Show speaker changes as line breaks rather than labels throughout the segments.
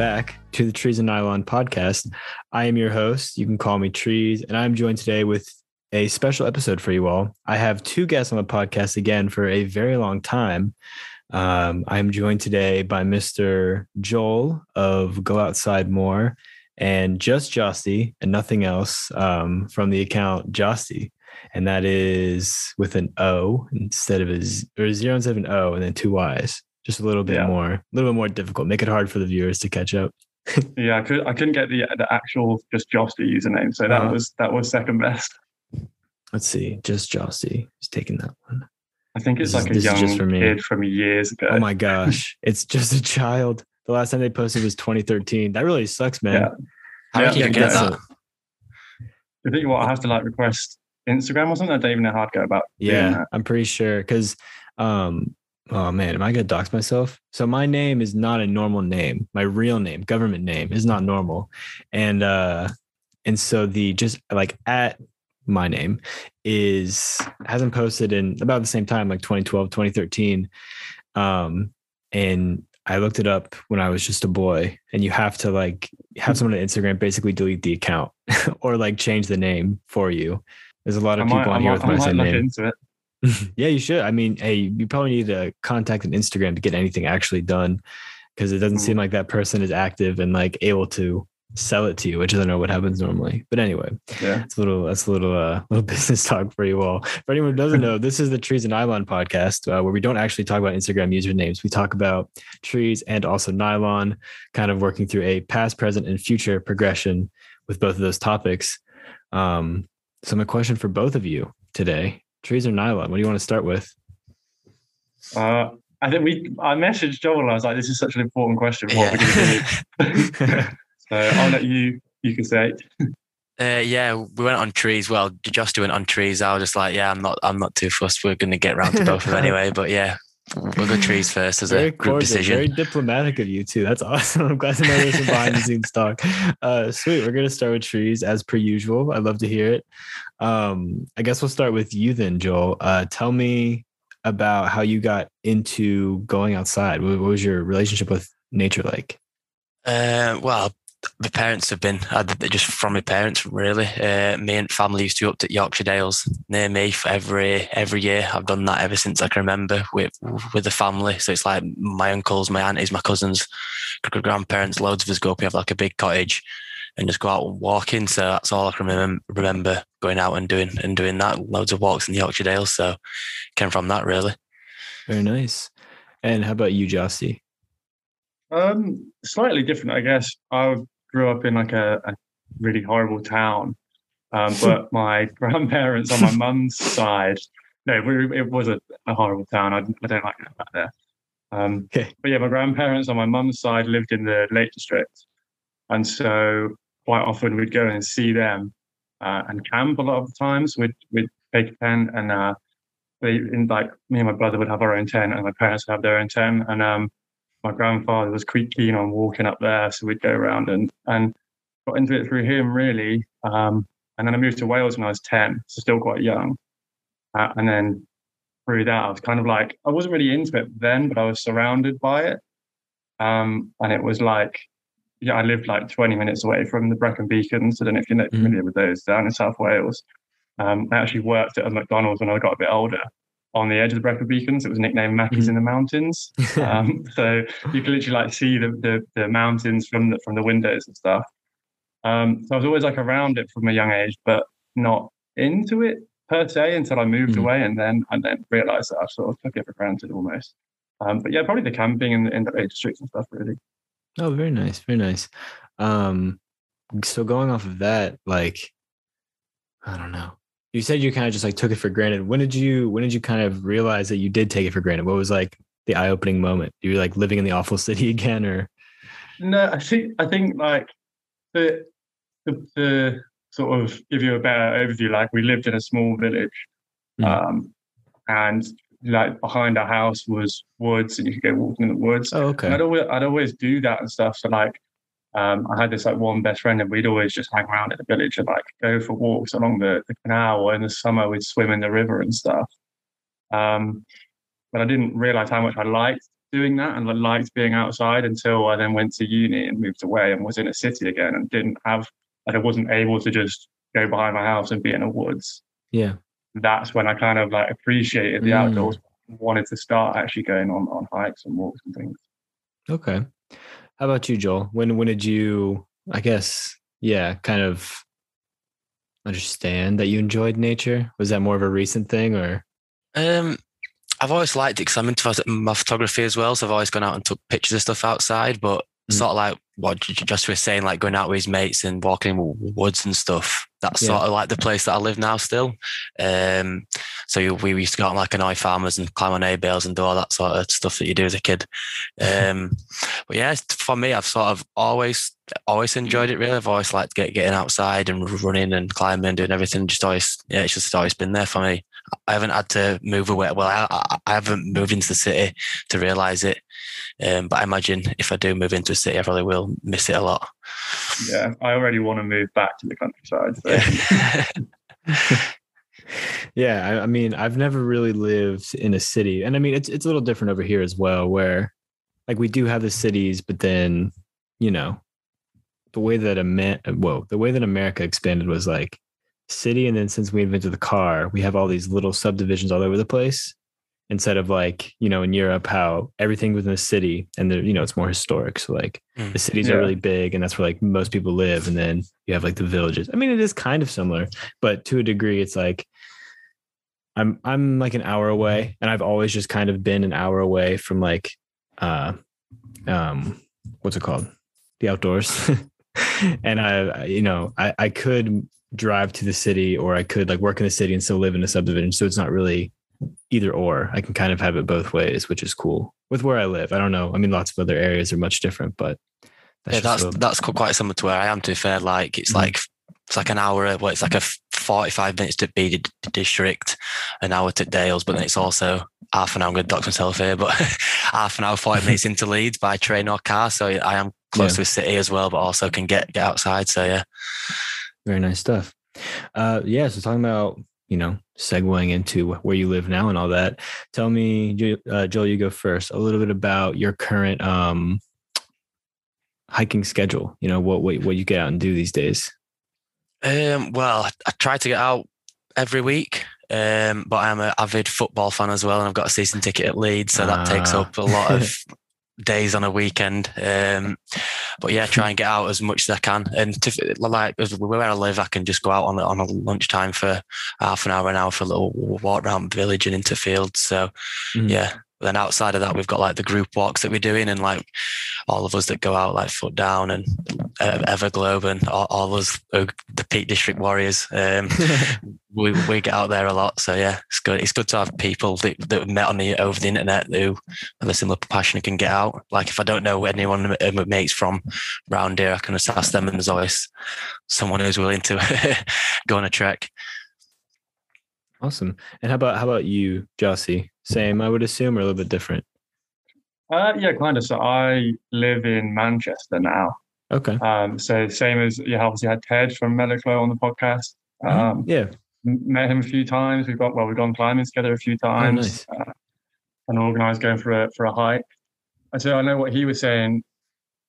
back to the Trees and Nylon podcast. I am your host. You can call me Trees, and I'm joined today with a special episode for you all. I have two guests on the podcast again for a very long time. Um, I'm joined today by Mr. Joel of Go Outside More and just Josty and nothing else um, from the account Josty. And that is with an O instead of a z- or zero instead of an O and then two Y's. Just a little bit
Yeah.
more, a little bit more difficult. Make it hard for the viewers to catch up.
Yeah, I, could, I couldn't get the the actual just Josty username, so that
Uh-huh.
was that was second best.
Let's see, just Josty. He's taking that one.
I think it's
This is-
like a
is just
young
for me.
kid from years ago.
Oh my gosh, it's just a child. The last time they posted was 2013. That really sucks, man.
Yeah.
How
Yeah,
did you get that?
I think what I have to like request Instagram or something. I don't even know how to go about.
Yeah. I'm pretty sure because um oh man, am I gonna dox myself? So my name is not a normal name. My real name, government name, is not normal. And uh and so the just like at my name is hasn't posted in about the same time, like 2012, 2013. Um and I looked it up when I was just a boy, and you have to like have someone on Instagram basically delete the account or like change the name for you. There's a lot of people on here
might,
with my same name. yeah, you should. I mean, hey, you probably need to contact an Instagram to get anything actually done because it doesn't
Mm.
seem like that person is active and like able to sell it to you, which I don't know what happens normally. But anyway,
Yeah.
that's a little that's a little uh little business talk for you all. For anyone who doesn't know, this is the Trees and Nylon podcast uh, where we don't actually talk about Instagram usernames. We talk about trees and also nylon, kind of working through a past, present, and future progression with both of those topics. Um, so my question for both of you today: trees or nylon? What do you want to start with?
Uh, I think we. I messaged Joel. and I was like, "This is such an important question. What are we going to do?" so I'll let you. You can say.
Uh, yeah, we went on trees. Well, just went on trees. I was just like, yeah, I'm not, I'm not too fussed. We're going to get round to both of them anyway. But yeah, we'll go trees first as a
very
group
cordial,
decision.
very diplomatic of you too. That's awesome. I'm glad to know there's some behind the scenes talk. Uh, sweet. We're gonna start with trees as per usual. I'd love to hear it. Um, I guess we'll start with you then, Joel. Uh, tell me about how you got into going outside. What, what was your relationship with nature like?
Uh, well, my parents have been uh, just from my parents really. Uh, me and family used to go up to Yorkshire Dales near me for every every year. I've done that ever since I can remember with with the family. So it's like my uncles, my aunties, my cousins, grandparents. Loads of us go up. We have like a big cottage and just go out and walking. So that's all I can remember, remember going out and doing and doing that. Loads of walks in the Yorkshire Dales. So came from that really.
Very nice. And how about you, Josty?
Um, slightly different, I guess. I grew up in like a, a really horrible town, um, but my grandparents on my mum's side, no, we, it was a, a horrible town. I, I don't like that back there. Um,
Okay.
But yeah, my grandparents on my mum's side lived in the Lake District, and so quite often we'd go and see them uh, and camp. A lot of the times we'd we'd take a tent and uh, they in like me and my brother would have our own tent, and my parents would have their own tent, and um, my grandfather was quite keen on walking up there, so we'd go around and and got into it through him really. Um, and then I moved to Wales when I was ten, so still quite young. Uh, and then through that, I was kind of like I wasn't really into it then, but I was surrounded by it. Um, and it was like, yeah, I lived like 20 minutes away from the Brecon Beacons. I don't know if you're
Mhm.
familiar with those down in South Wales. Um, I actually worked at a McDonald's when I got a bit older on the edge of the Brecon Beacons. It was nicknamed Mackey's in the Mountains. Um, so you can literally like see the, the, the mountains from the, from the windows and stuff. Um, so I was always like around it from a young age, but not into it per se until I moved
Mhm.
away and then and then realized that I sort of took it for granted almost. Um, but yeah, probably the camping in the, in the Lake districts and stuff really.
Oh, very nice, very nice. Um, so going off of that, like, I don't know. You said you kind of just like took it for granted. When did you when did you kind of realize that you did take it for granted? What was like the eye opening moment? You were like living in the awful city again, or
No, I think I think like the the, the sort of give you a better overview. Like we lived in a small village,
Mm.
um, and like behind our house was woods, and you could go walking in the woods.
oh,
And
okay,
I'd always I'd always do that and stuff. So like, um, I had this like one best friend, and we'd always just hang around in the village and like go for walks along the, the canal. Or in the summer, we'd swim in the river and stuff. Um, but I didn't realize how much I liked doing that and I liked being outside until I then went to uni and moved away and was in a city again and didn't have and I wasn't able to just go behind my house and be in the woods.
Yeah.
That's when I kind of like appreciated the
Mm.
outdoors, wanted to start actually going on on hikes and walks and things.
Okay. How about you, Joel? When when did you, I guess, yeah, kind of understand that you enjoyed nature? Was that more of a recent thing or
Um, I've always liked it because I'm into my photography as well. So I've always gone out and took pictures of stuff outside. But
Mm.
sort of like what J- J- Josh was saying, like going out with his mates and walking in woods and stuff. That's
Yeah.
sort of like the place that I live now still. Um, so we used to go out on like annoy farmers and climb on hay bales and do all that sort of stuff that you do as a kid. Um, but yeah, for me, I've sort of always always enjoyed it. Really, I've always liked get, getting outside and running and climbing, and doing everything. Just always, yeah, it's just always been there for me. I haven't had to move away. Well, I, I, I haven't moved into the city to realize it. Um, but I imagine if I do move into a city, I probably will miss it a lot.
Yeah, I already want to move back to the countryside. So.
Yeah.
Yeah, I, I mean, I've never really lived in a city, and I mean, it's it's a little different over here as well, where like we do have the cities, but then you know, the way that Amer- whoa, the way that America expanded was like city, and then since we invented the car, we have all these little subdivisions all over the place. Instead of like you know in Europe, how everything within the city, and the you know it's more historic. So like
Mm.
the cities
Yeah.
are really big, and that's where like most people live, and then you have like the villages. I mean, it is kind of similar, but to a degree, it's like I'm I'm like an hour away, and I've always just kind of been an hour away from like, uh, um, what's it called, the outdoors. and I, I- you know, I I could drive to the city, or I could like work in the city and still live in a subdivision. So it's not really either or. I can kind of have it both ways, which is cool with where I live. I don't know. I mean, lots of other areas are much different, but
yeah, that's that's quite similar to where I am. To be fair, like it's
Mhm.
like it's like an hour. Well, it's like a forty-five minutes to be d- district, an hour to Dales, but then it's also half an hour. I'm going to dock myself here, but half an hour, forty minutes into Leeds by train or car. So I am close
Yeah.
to the city as well, but also can get get outside. So yeah,
Very nice stuff. Uh, yeah. So talking about you know segueing into where you live now and all that. Tell me, uh, Joel, you go first. A little bit about your current um, hiking schedule. You know what what what you get out and do these days.
Um, well, I, try to get out every week, um, but I'm an avid football fan as well, and I've got a season ticket at Leeds, so that takes up a lot of days on a weekend. Um, but yeah, try and get out as much as I can. And to, like where I live, I can just go out on a, on a lunchtime for half an hour, an hour for a little walk around the village and into fields. So
Mhm.
yeah. Then outside of that, we've got like the group walks that we're doing, and like all of us that go out, like Foot Down and uh, Everglobe, and all, all us, uh, the Peak District Warriors. Um, we we get out there a lot, so yeah, it's good. It's good to have people that, that we've met on the over the internet who have a similar passion and can get out. Like if I don't know anyone uh, mates from round here, I can just ask them, and there's always someone who's willing to go on a trek.
Awesome. And how about how about you, Jossie? Same, I would assume, or a little bit different.
Uh, yeah, kind of. So I live in Manchester now.
Okay.
Um, so same as you obviously had Ted from Mellowclaw on the podcast. Um,
yeah.
met him a few times. We've got well, we've gone climbing together a few times, uh, and organised going for a for a hike. And so I know what he was saying.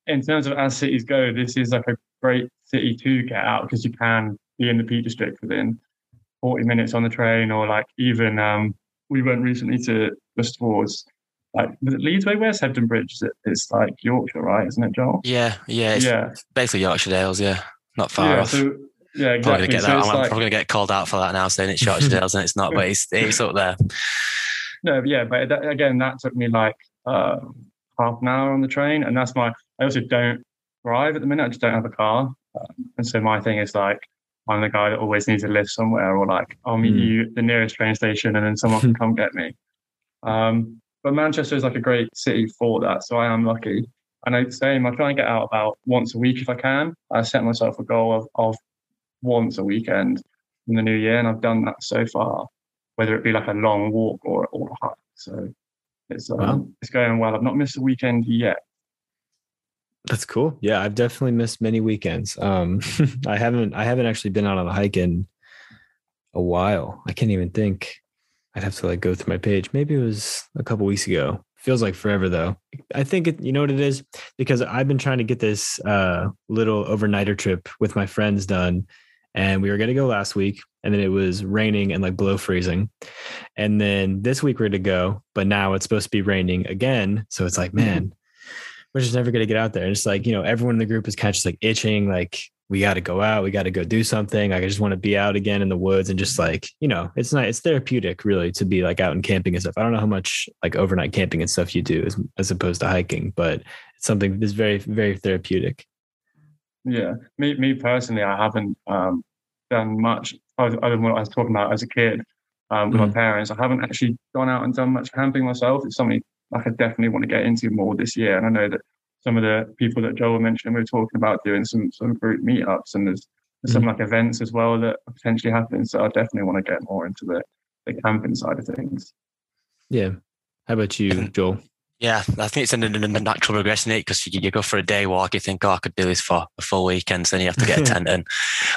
In terms of as cities go, this is like a great city to get out because you can be in the Peak District within 40 minutes on the train, or like even um, we went recently to just towards like was it Leeds Way West Hebden Bridge. Is it- It's like Yorkshire, right? Isn't it, Joel?
Yeah, yeah, it's
yeah,
basically Yorkshire Dales. Yeah, not far
yeah.
off.
So yeah,
Probably
exactly.
gonna get
So
that. I'm
like-
probably gonna get called out for that now, saying it's Yorkshire Dales and it's not, but it's it's up there.
No, yeah, but that, again, that took me like uh, half an hour on the train, and that's my. I also don't drive at the minute. I just don't have a car, um, and so my thing is like I'm the guy that always needs a lift somewhere, or like I'll meet
Mm.
you at the nearest train station, and then someone can come get me. Um, but Manchester is like a great city for that, so I am lucky. And I same, I try and get out about once a week if I can. I set myself a goal of, of once a weekend in the new year, and I've done that so far whether it be like a long walk or, or a hike. So it's um,
Wow.
it's going well. I've not missed a weekend yet.
That's cool. Yeah, I've definitely missed many weekends. Um, I haven't I haven't actually been out on a hike in a while. I can't even think. I'd have to like go through my page. Maybe it was a couple weeks ago. Feels like forever though. I think it, you know what it is because I've been trying to get this uh, little overnighter trip with my friends done, and we were going to go last week, and then it was raining and like below freezing, and then this week we're to go, but now it's supposed to be raining again. So it's like, man, we're just never going to get out there. And it's like you know everyone in the group is kind of just like itching, like we got to go out. We got to go do something. Like, I just want to be out again in the woods and just like, you know, it's not, it's therapeutic really to be like out and camping and stuff. I don't know how much like overnight camping and stuff you do as, as opposed to hiking, but it's something that's very, very therapeutic.
Yeah. Me, me personally, I haven't um, done much other than what I was talking about as a kid um, with mm-hmm. my parents. I haven't actually gone out and done much camping myself. It's something like I definitely want to get into more this year. And I know that some of the people that Joel mentioned, we were talking about doing some some group meetups and there's, there's some mm-hmm. like events as well that are potentially happening. So I definitely want to get more into the, the camping side of things.
Yeah. How about you, Joel?
Yeah, I think it's in the natural progression because you, you, go for a day walk, you think, oh, I could do this for a full weekend, so then you have to get a tent And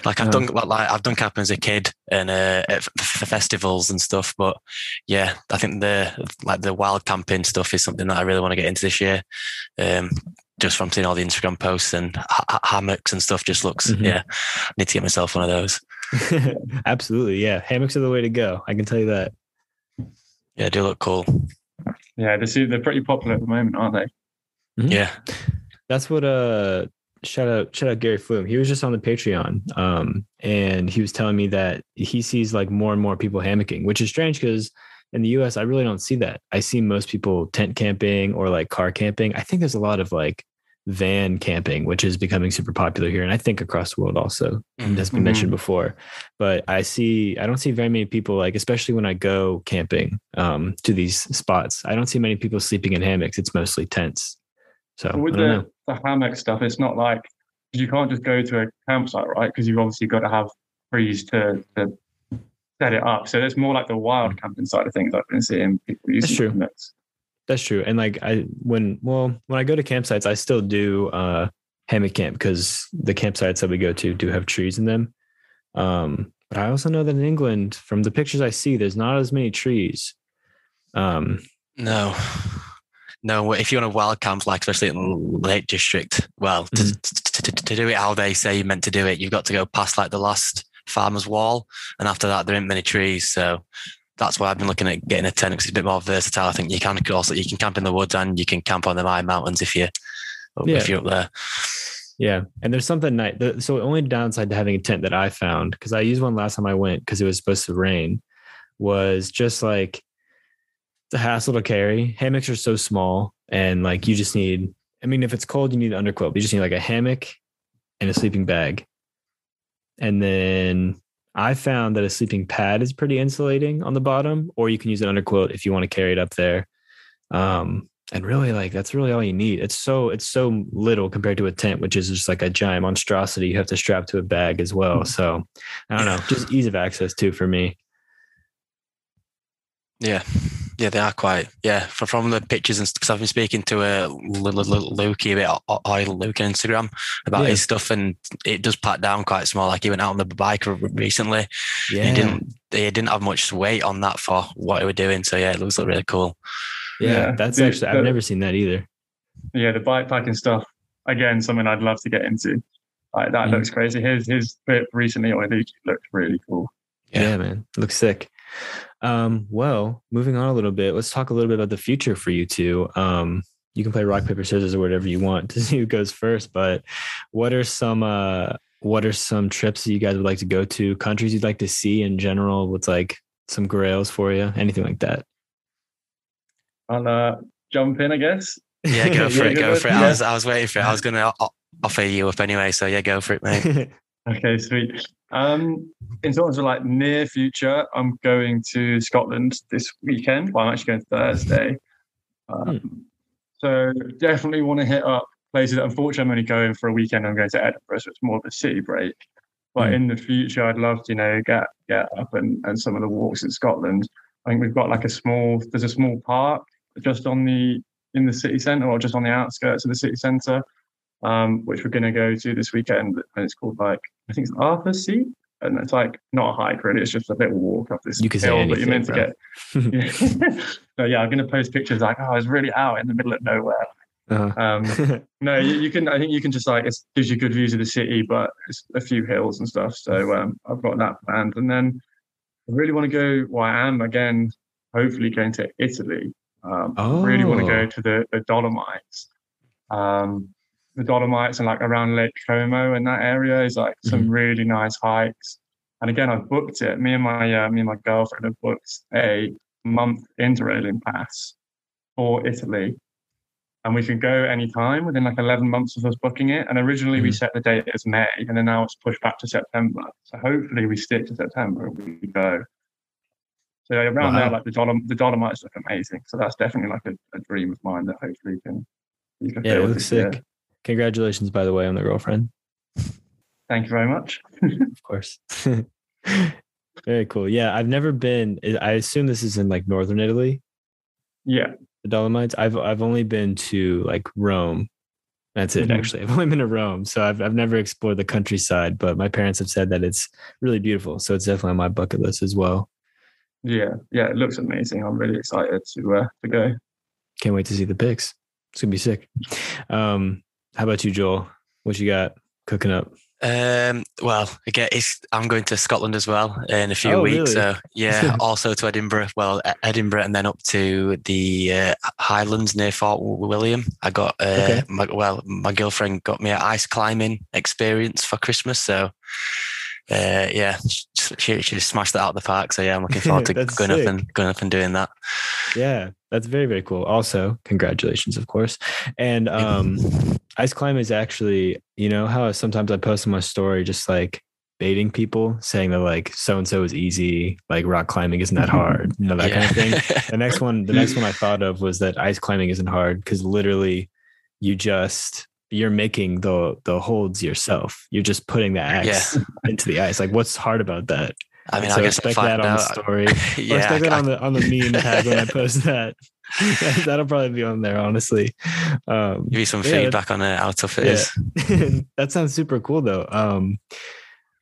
Like I've done, like, like I've done camping as a kid and uh, at f- festivals and stuff, but yeah, I think the like the wild camping stuff is something that I really want to get into this year. Um, just from seeing all the Instagram posts and ha- hammocks and stuff, just looks mm-hmm. yeah. I need to get myself one of those.
Absolutely, yeah. Hammocks are the way to go. I can tell you that.
Yeah, do look cool.
Yeah, they're, they're pretty popular at the moment, aren't they?
Mm-hmm. Yeah.
That's what uh shout out shout out Gary Flume. He was just on the Patreon. Um, and he was telling me that he sees like more and more people hammocking, which is strange because in the US, I really don't see that. I see most people tent camping or like car camping. I think there's a lot of like van camping, which is becoming super popular here. And I think across the world also mm-hmm. has been mm-hmm. mentioned before. But I see, I don't see very many people like, especially when I go camping um, to these spots, I don't see many people sleeping in hammocks. It's mostly tents. So
with the, the hammock stuff, it's not like you can't just go to a campsite, right? Because you've obviously got to have trees to, to set it up. So it's more like the wild camping side of things I've been seeing people using That's true. hammocks.
That's true. And like I when well when I go to campsites, I still do uh hammock camp because the campsites that we go to do have trees in them. Um, but I also know that in England, from the pictures I see, there's not as many trees. Um,
no, no. If you want a wild camp, like especially in Lake District, well, mm-hmm. to, to, to, to, do it how they say you meant to do it, you've got to go past like the last farmer's wall, and after that, there ain't many trees. So that's why I've been looking at getting a tent because it's a bit more versatile. I think you can also you can camp in the woods and you can camp on the high mountains if you yeah. if you're up there.
Yeah, and there's something nice. So the only downside to having a tent that I found because I used one last time I went because it was supposed to rain was just like the hassle to carry. Hammocks are so small, and like you just need. I mean, if it's cold, you need an underquilt. You just need like a hammock and a sleeping bag, and then I found that a sleeping pad is pretty insulating on the bottom, or you can use an underquilt if you want to carry it up there. Um, and really, like that's really all you need. It's so it's so little compared to a tent, which is just like a giant monstrosity. You have to strap to a bag as well. Hmm. So I don't know, just ease of access too for me.
Yeah, yeah, they are quite. Yeah, from, from the pictures and because I've been speaking to a uh, Lukey a bit, oil Luke on Instagram about yeah. his stuff, and it does pat down quite small. Like he went out on the bike recently. Yeah, he didn't. He didn't have much weight on that for what he was doing. So yeah, it looks like really cool.
Yeah, yeah. that's the, actually I've the, never seen that either.
Yeah, the bike packing stuff again, something I'd love to get into. Like that mm. looks crazy. His his trip recently on Luke looked really cool.
Yeah, yeah man, looks sick. Um, well, moving on a little bit, let's talk a little bit about the future for you two. Um, you can play rock paper scissors or whatever you want to see who goes first. But what are some uh, what are some trips that you guys would like to go to? Countries you'd like to see in general? What's like some grails for you? Anything like that?
I'll uh, jump in, I guess.
Yeah, go for yeah, it. Go for it. Yeah. I was I was waiting for it. I was gonna offer you up anyway. So yeah, go for it, mate.
okay, sweet. Um, in terms of like near future, I'm going to Scotland this weekend. Well, I'm actually going Thursday. Um, hmm. So definitely want to hit up places. Unfortunately, I'm only going for a weekend. I'm going to Edinburgh, so it's more of a city break. But hmm. in the future, I'd love to, you know, get get up and, and some of the walks in Scotland. I think we've got like a small. There's a small park just on the in the city centre or just on the outskirts of the city centre, um, which we're going to go to this weekend. And it's called like I think it's Arthur's Seat. and it's like not a hike really. It's just a little walk up this
You can
hill that you're meant
anything,
to get. no, yeah, I'm gonna post pictures like, oh, I was really out in the middle of nowhere.
Uh-huh.
Um, no, you, you can. I think you can just like it gives you good views of the city, but it's a few hills and stuff. So um, I've got that planned, and then I really want to go. Well, I am again, hopefully going to Italy. Um, I really want to go
Oh.
to the the Dolomites. Um, the Dolomites and like around Lake Como and that area is like some really nice hikes. And again, I've booked it. Me and my uh, me and my girlfriend have booked a month interrailing pass for Italy and we can go anytime within like 11 months of us booking it. And originally we
Mhm.
set the date as May, and then now it's pushed back to September. So hopefully we stick to September and we go. So around
Wow.
there, like the Dolom- the Dolomites look amazing. So that's definitely like a, a dream of mine that hopefully can be
yeah, it looks
this year.
Congratulations, by the way, on the girlfriend.
Thank you very much.
Of course. Very cool. Yeah, I've never been. I assume this is in like northern Italy,
Yeah,
the Dolomites. I've I've only been to like Rome. That's it.
Mhm.
Actually, I've only been to Rome, so I've I've never explored the countryside. But my parents have said that it's really beautiful, so it's definitely on my bucket list as well.
yeah, yeah. It looks amazing. I'm really excited to uh, to go.
Can't wait to see the pics. It's gonna be sick. Um, how about you, Joel? What you got cooking up?
Um, well, again, it's, I'm going to Scotland as well in a few
Oh,
weeks.
really?
So yeah, also to Edinburgh. Well, Edinburgh, and then up to the uh, Highlands near Fort William. I got uh,
Okay.
my, well, my girlfriend got me an ice climbing experience for Christmas. So uh, yeah, she, she smashed that out of the park. So yeah, I'm looking forward to going up and going up and doing that.
Yeah, that's very very cool. Also, congratulations, of course. And um, ice climb is actually, you know, how sometimes I post on my story just like baiting people, saying that like so and so is easy, like rock climbing isn't that hard, you know that kind of thing. The next one, the next one I thought of was that ice climbing isn't hard because literally, you just you're making the the holds yourself. You're just putting the axe into the ice. Like, what's hard about that?
I mean,
so
I guess
expect that on
out.
the story.
Yeah,
expect that
I-
on the on the meme tag when I post that. That'll probably be on there, honestly. Um,
give you some
yeah,
feedback on uh, how tough it
Yeah.
is.
that sounds super cool, though. Um,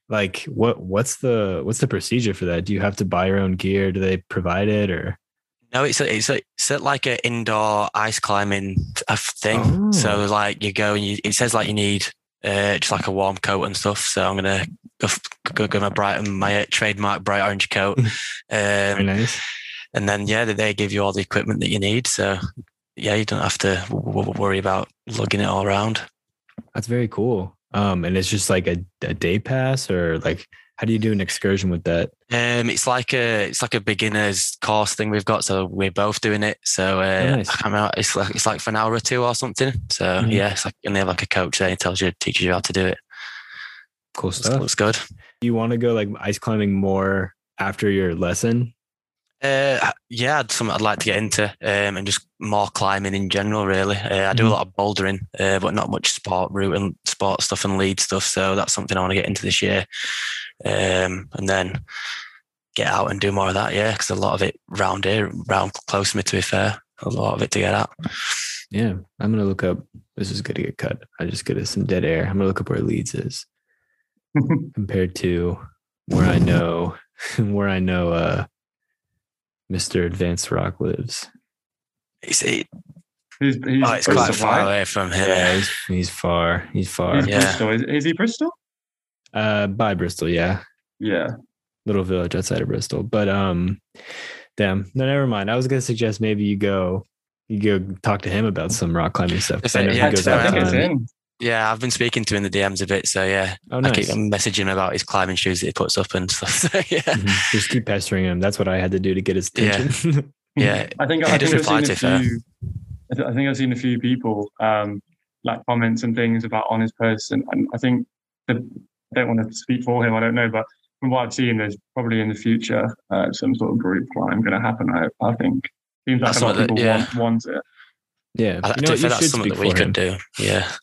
like, what what's the what's the procedure for that? Do you have to buy your own gear? Do they provide it, or
No, it's a, it's a, it's a, like an indoor ice climbing thing.
Oh.
So like you go and you, it says like you need uh, just like a warm coat and stuff. So I'm gonna go go, go my bright my uh, trademark bright orange coat,
very
um,
nice?
and then yeah, they, they give you all the equipment that you need. So yeah, you don't have to w- worry about lugging it all around.
That's very cool. Um, and it's just like a, a day pass, or like how do you do an excursion with that?
Um, it's like a it's like a beginners course thing we've got, so we're both doing it. So uh,
Oh, nice.
I can't remember, it's like it's like for an hour or two or something. So
Mhm.
yeah, it's like and they have like a coach there, who tells you teaches you how to do it.
Cool stuff.
it's good.
You want to go like ice climbing more after your lesson?
Uh, yeah, it's something I'd like to get into, um, and just more climbing in general. Really, uh, I do
Mhm.
a lot of bouldering, uh, but not much sport route and sport stuff and lead stuff. So that's something I want to get into this year, um, and then get out and do more of that. Yeah, because a lot of it round here, round close to me. To be fair, a lot of it to get out.
Yeah, I'm gonna look up. This is good to get cut. I just get some dead air. I'm gonna look up where Leeds is compared to where I know where I know uh Mr. Advanced Rock lives.
It's, it,
he's, he's
oh, it's quite far away from
Yeah, he's, he's far. He's far.
He's
Yeah.
Bristol. Is, is he Bristol?
Uh by Bristol, yeah.
Yeah.
Little village outside of Bristol. But um damn, no, never mind. I was gonna suggest maybe you go you go talk to him about some rock climbing stuff. 'cause I know
Yeah,
he goes
to
all
I
the
think it's
time.
in.
Yeah, I've been speaking to him in the DMs a bit. So yeah,
Oh,
I keep messaging him about his climbing shoes that he puts up and stuff. So yeah,
Mhm. Just keep pestering him. That's what I had to do to get his
Yeah.
attention.
yeah.
I think
He
I
does
think I've seen
to
a few. I I think I've seen a few people um, like comments and things about on his post, and, and I think that I don't want to speak for him. I don't know, but from what I've seen, there's probably in the future uh, some sort of group climb going to happen. I, I think seems like
That's
a lot of
something
people
that-
want, want it.
yeah.
I,
You know,
be
you
that's
should
something
speak
that we
for
could
him.
do. Yeah.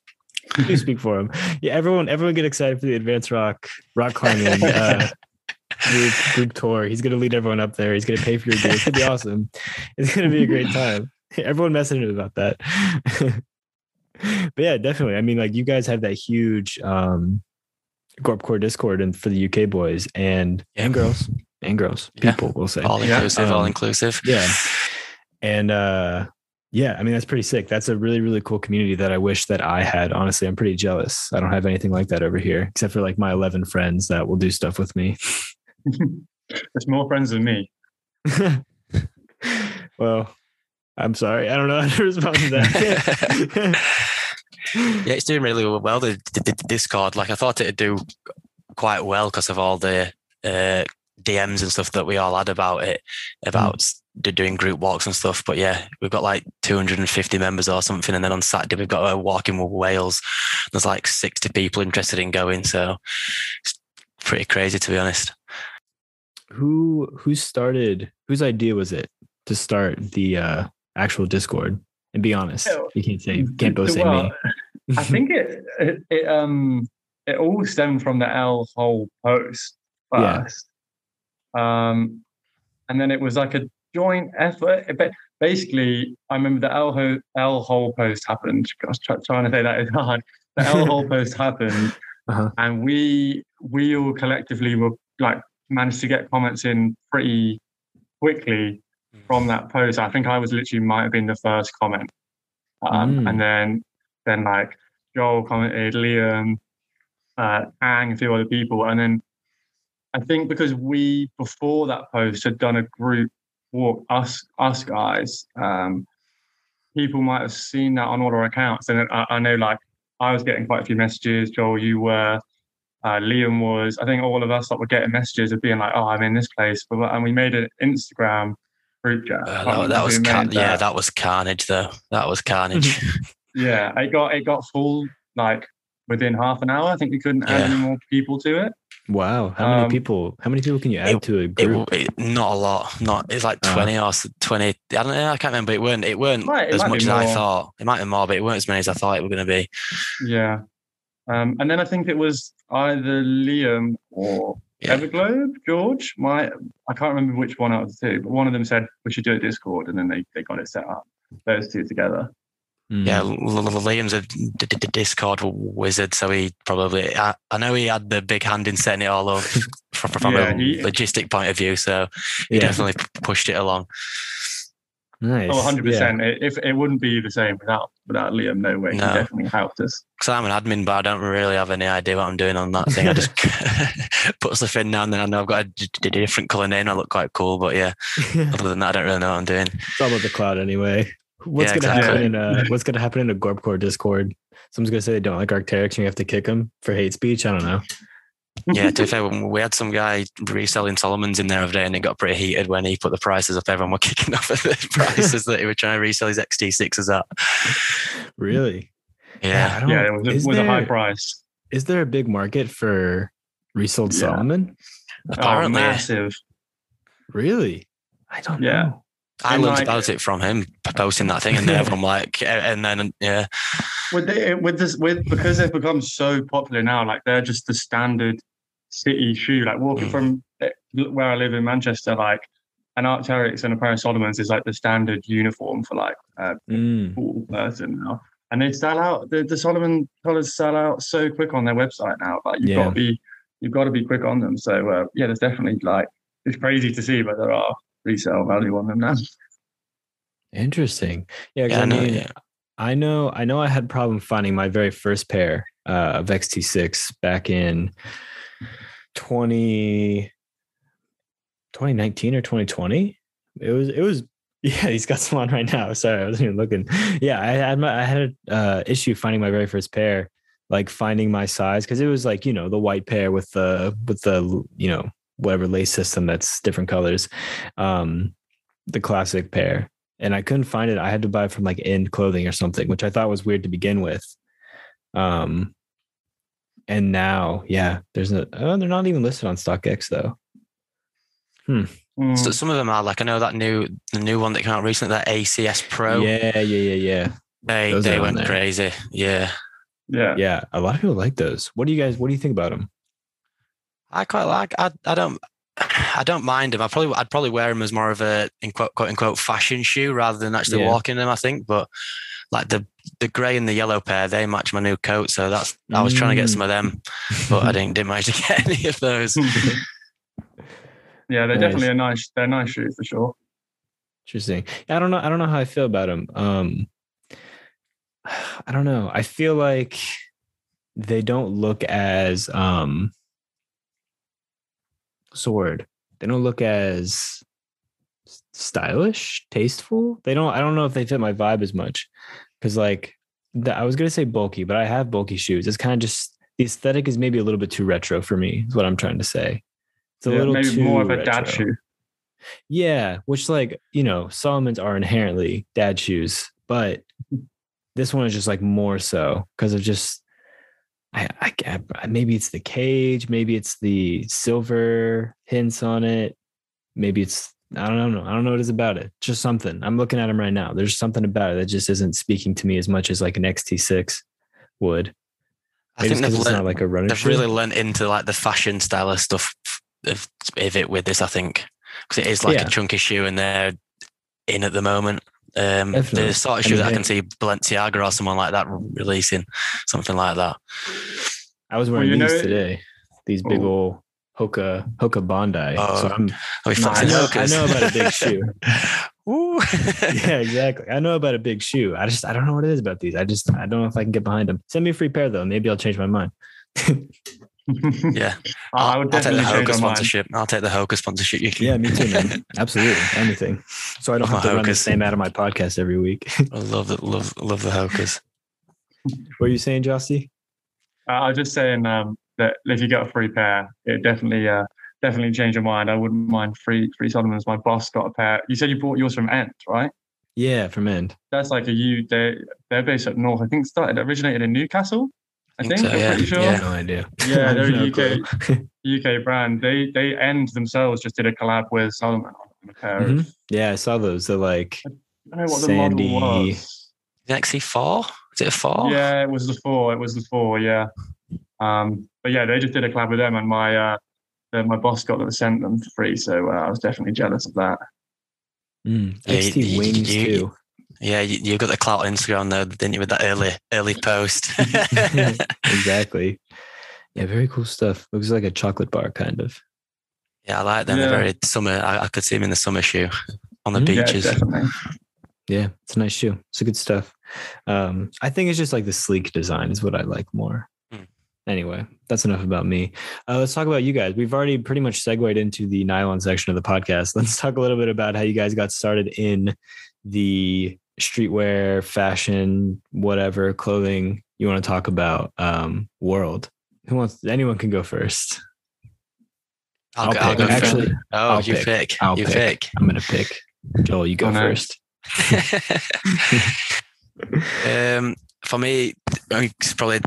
You speak for him. Yeah, everyone, everyone get excited for the advanced rock rock climbing uh, group, group tour. He's gonna lead everyone up there. He's gonna pay for your gear. It's gonna be awesome. It's gonna be a great time. Everyone messaging him about that. but yeah, definitely. I mean, like you guys have that huge um Gorpcore Discord and for the UK boys and
Yeah.
and girls and girls
Yeah.
people will say
all
Yeah.
inclusive, all
Um,
inclusive.
yeah and uh yeah i mean that's pretty sick that's a really really cool community that i wish that i had honestly i'm pretty jealous i don't have anything like that over here except for like my 11 friends that will do stuff with me
There's more friends than me.
well i'm sorry i don't know how to respond to that
yeah, it's doing really well. The, the, the Discord, like I thought it'd do quite well because of all the uh, DMs and stuff that we all had about it, about do- doing group walks and stuff. But yeah, we've got like 250 members or something, and then on Saturday we've got a walk in Wales. There's like 60 people interested in going, so it's pretty crazy to be honest.
who who started whose idea was it to start the uh actual discord and be honest you can't say you can't both say
Well,
me
I think it, it it um it all stemmed from the L hole post
Yeah.
first. Um and then it was like a joint effort. It ba- basically, I remember the L hole L hole post happened. Gosh, try, trying to say that is hard. The L hole post happened,
Uh-huh.
and we we all collectively were like managed to get comments in pretty quickly from that post. I think I was literally might have been the first comment, um,
Mm.
and then then like Joel commented, Liam, uh, Ang, a few other people, and then I think because we before that post had done a group walk, us us guys, um, people might have seen that on all our accounts, and I, I know like I was getting quite a few messages. Joel, you were. Uh, Liam was. I think all of us that were getting messages of being like, "Oh, I'm in this place," but and we made an Instagram group chat.
Uh, that, that
who
was
made
car- yeah, that was carnage though. That was carnage.
Yeah, it got it got full like within half an hour. I think we couldn't add
Yeah.
any more people to it.
wow how many
Um,
people how many people can you add
it-
to a
It,
group
w- it, not a lot. Not it's like
Uh.
twenty or twenty. I don't know. I can't remember. It weren't. It weren't
Might- it
as much as I thought. It might be more, but it weren't as many as I thought it were going to be.
Yeah, um, and then I think it was either Liam or
Yeah.
Everglobe George. My I can't remember which one out of the two, but one of them said we should do a Discord, and then they they got it set up. Those two together.
Mm.
Yeah, Liam's a d- d- d- Discord wizard, so he probably. I, I know he had the big hand in setting it all up from, from
Yeah,
a
he-
logistic point of view. So he
Yeah.
definitely pushed it along.
Nice
Oh, 100
Yeah.
percent. If it wouldn't be the same without without Liam, no way.
No.
He definitely helped us.
Because I'm an admin, but I don't really have any idea what I'm doing on that thing. I just put stuff in now and then I know I've got a d- d- different color name. I look quite cool, but yeah, other than that, I don't really know what I'm doing.
it's all about the cloud anyway what's
Yeah,
gonna happen
exactly.
in uh what's gonna happen in a gorpcore discord someone's gonna say they don't like Arc'teryx and you have to kick them for hate speech i don't know
Yeah, to be fair, we had some guy reselling Salomon's in there over there, and it got pretty heated when he put the prices up. Everyone were kicking off at the prices that he was trying to resell his XT6s at.
really
Yeah,
I
Yeah, it was, a,
is
was a high price.
is there a big market for resold
Yeah.
Salomon oh,
apparently.
oh, massive.
really i don't
Yeah.
know
I
And
learned
like-
about it from him posting that thing, and then everyone like, eh, and then yeah,
with the, with this with because they've become so popular now like they're just the standard city shoe like walking
Mm.
from eh, where i live in manchester like an Arc'teryx and a pair of Salomons is like the standard uniform for like a
Mm.
cool person now and they sell out the, the Salomon colors sell out so quick on their website now like you've
Yeah.
got to be you've got to be quick on them so uh, yeah there's definitely like it's crazy to see but there are resale value on them now
Interesting. Yeah, 'cause
yeah,
I
I know,
mean,
yeah.
I know, I know, I had problem finding my very first pair uh, of XT6 back in 20, 2019 or 2020. It was, it was, yeah, he's got some on right now. Sorry, I wasn't even looking. Yeah, I had my, I had an uh, issue finding my very first pair, like finding my size because it was like you know the white pair with the with the you know whatever lace system that's different colors, um, the classic pair and I couldn't find it. I had to buy it from like End Clothing or something, which I thought was weird to begin with. Um, and now, yeah, there's no. Oh, they're not even listed on StockX though.
Mm.
So some of them are like I know that new the new one that came out recently, that ACS Pro.
Yeah, yeah, yeah, yeah,
they
those
they went
there.
crazy. Yeah,
yeah
yeah. A lot of people like those. What do you guys? What do you think about them?
I quite like. I I don't. I don't mind them. I probably I'd probably wear them as more of a in quote, quote unquote fashion shoe rather than actually
Yeah.
walking them. I think, but like the the grey and the yellow pair, they match my new coat. So that's I was trying to get some of them, but I didn't didn't manage to get any of those.
yeah, they're
Nice.
definitely a nice. They're a nice shoe for sure.
Interesting. Yeah, I don't know. I don't know how I feel about them. Um, I don't know. I feel like they don't look as um, sword. They don't look as stylish, tasteful. They don't. I don't know if they fit my vibe as much because, like, the, I was gonna say bulky, but I have bulky shoes. It's kind of just the aesthetic is maybe a little bit too retro for me. Is what I'm trying to say. It's a
Yeah,
little
maybe more of a dad shoe.
Yeah, which like you know, Salomon's are inherently dad shoes, but this one is just like more so because of just I, I I- maybe it's the cage, maybe it's the silver hints on it, maybe it's I don't know, I don't know what it is about it. Just something. I'm looking at them right now. There's something about it that just isn't speaking to me as much as like an XT6 would.
I
Maybe
think
it's 'cause
they've
it's not like a running
they've really lent into like the fashion style of stuff of, of it with this. I think because it is like
Yeah.
a chunky shoe, and they're in at the moment. Um,
Definitely.
the sort of
I
shoe
mean,
that I can see Balenciaga or someone like that releasing something like that.
I was
Well,
wearing
know-
these today. These big
Oh.
old Hoka Hoka Bondi. so
Oh,
I'm
Are we
Nice.
I know, I know about a big shoe.
Ooh.
yeah, exactly. I know about a big shoe. I just I don't know what it is about these. I just I don't know if I can get behind them. Send me a free pair though. Maybe I'll change my mind.
yeah,
I
I'll,
would
I'll take the Hoka
my mind.
sponsorship. I'll take the Hoka sponsorship. You can.
Yeah, me too, man. Absolutely, anything. So I don't
Love
have to
my
run the same ad of my podcast every week.
I love the love love the Hokas.
what are you saying, Jossie?
Uh, I was just saying um, that if you get a free pair, it definitely uh, definitely change your mind. I wouldn't mind free free Salomons. My boss got a pair. You said you bought yours from End, right?
Yeah, from End.
That's like a U. They they're based up north. I think started originated in Newcastle. I
Think
think.
so,
I'm
yeah,
pretty sure.
yeah.
No idea.
Yeah, they're a UK
clue.
UK brand. They they End themselves just did a collab with Salomon on a pair. Of,
Mhm. Yeah, I saw those. They're like
I don't know what the
Sandy.
model was.
The XC4? Is it a four?
Yeah, it was the four. It was the four. Yeah. Um, but yeah, they just did a collab with them, and my uh, the, my boss got them sent them for free. So uh, I was definitely jealous of that.
mm,
Yeah,
XT
you-
wings
you-
too.
Yeah, you, you got the clout on Instagram though, didn't you, with that early early post?
exactly. Yeah, very cool stuff. Looks like a chocolate bar, kind of.
yeah, I like them.
Yeah.
They're very summer. I, I could see them in the summer shoe on the.
Yeah,
beaches.
definitely.
Yeah, it's a nice shoe. It's a good stuff. Um, I think it's just like the sleek design is what I like more. Anyway, that's enough about me. Uh, let's talk about you guys. We've already pretty much segued into the nylon section of the podcast. Let's talk a little bit about how you guys got started in the streetwear, fashion, whatever clothing you want to talk about um, world. Who wants? Anyone can go first.
I'll,
I'll
go- go first.
Actually,
Oh,
I'll
you
pick.
pick.
I'll
you
pick.
pick.
I'm gonna pick. Joel, you go
Oh,
first.
um, for me, I mean, it's probably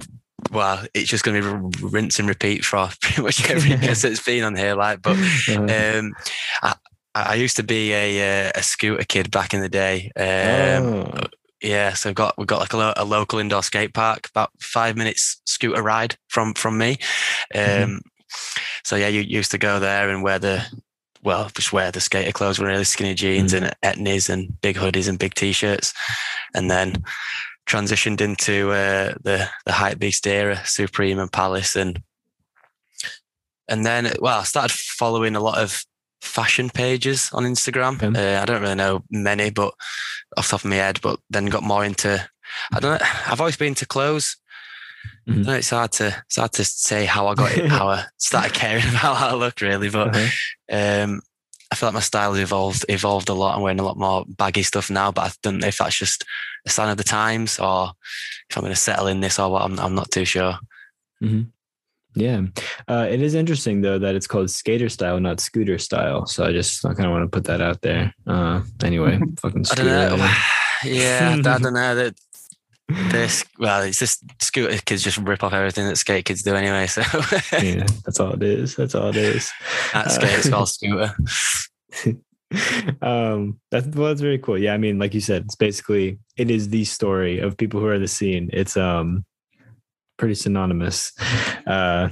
well, it's just going to be rinse and repeat for pretty much every guest that's been on here. Like, but um, I, I used to be a uh, a scooter kid back in the day. Um,
oh.
Yeah, so we've got we've got like a, lo- a local indoor skate park, about five minutes scooter ride from from me. Um,
Mhm.
So yeah, you used to go there and wear the well, just wear the skater clothes, wear really skinny jeans and etnies and big hoodies and big t-shirts, and then transitioned into uh, the the hype beast era, Supreme and Palace, and and then well, I started following a lot of fashion pages on Instagram. Uh, I don't really know many, but off the top of my head, but then got more into. I don't know. I've always been to clothes.
Mhm.
don't know, it's hard to it's hard to say how I got it, how I started caring about how I looked really, but
Uh-huh.
um, I feel like my style has evolved evolved a lot. I'm wearing a lot more baggy stuff now, but I don't know if that's just a sign of the times or if I'm going to settle in this or what. I'm, I'm not too sure.
Yeah. Uh, it is interesting though that it's called skater style, not scooter style. So I just I kind of want to put that out there. Uh, anyway, fucking
I don't
scooter.
know. yeah, I don't know that. This well, it's just scooter kids just rip off everything that skate kids do anyway. So
yeah, that's all it is. That's all it is.
that skate is called scooter.
um, that's well, that's very cool. Yeah, I mean, like you said, it's basically it is the story of people who are the scene. It's um pretty synonymous uh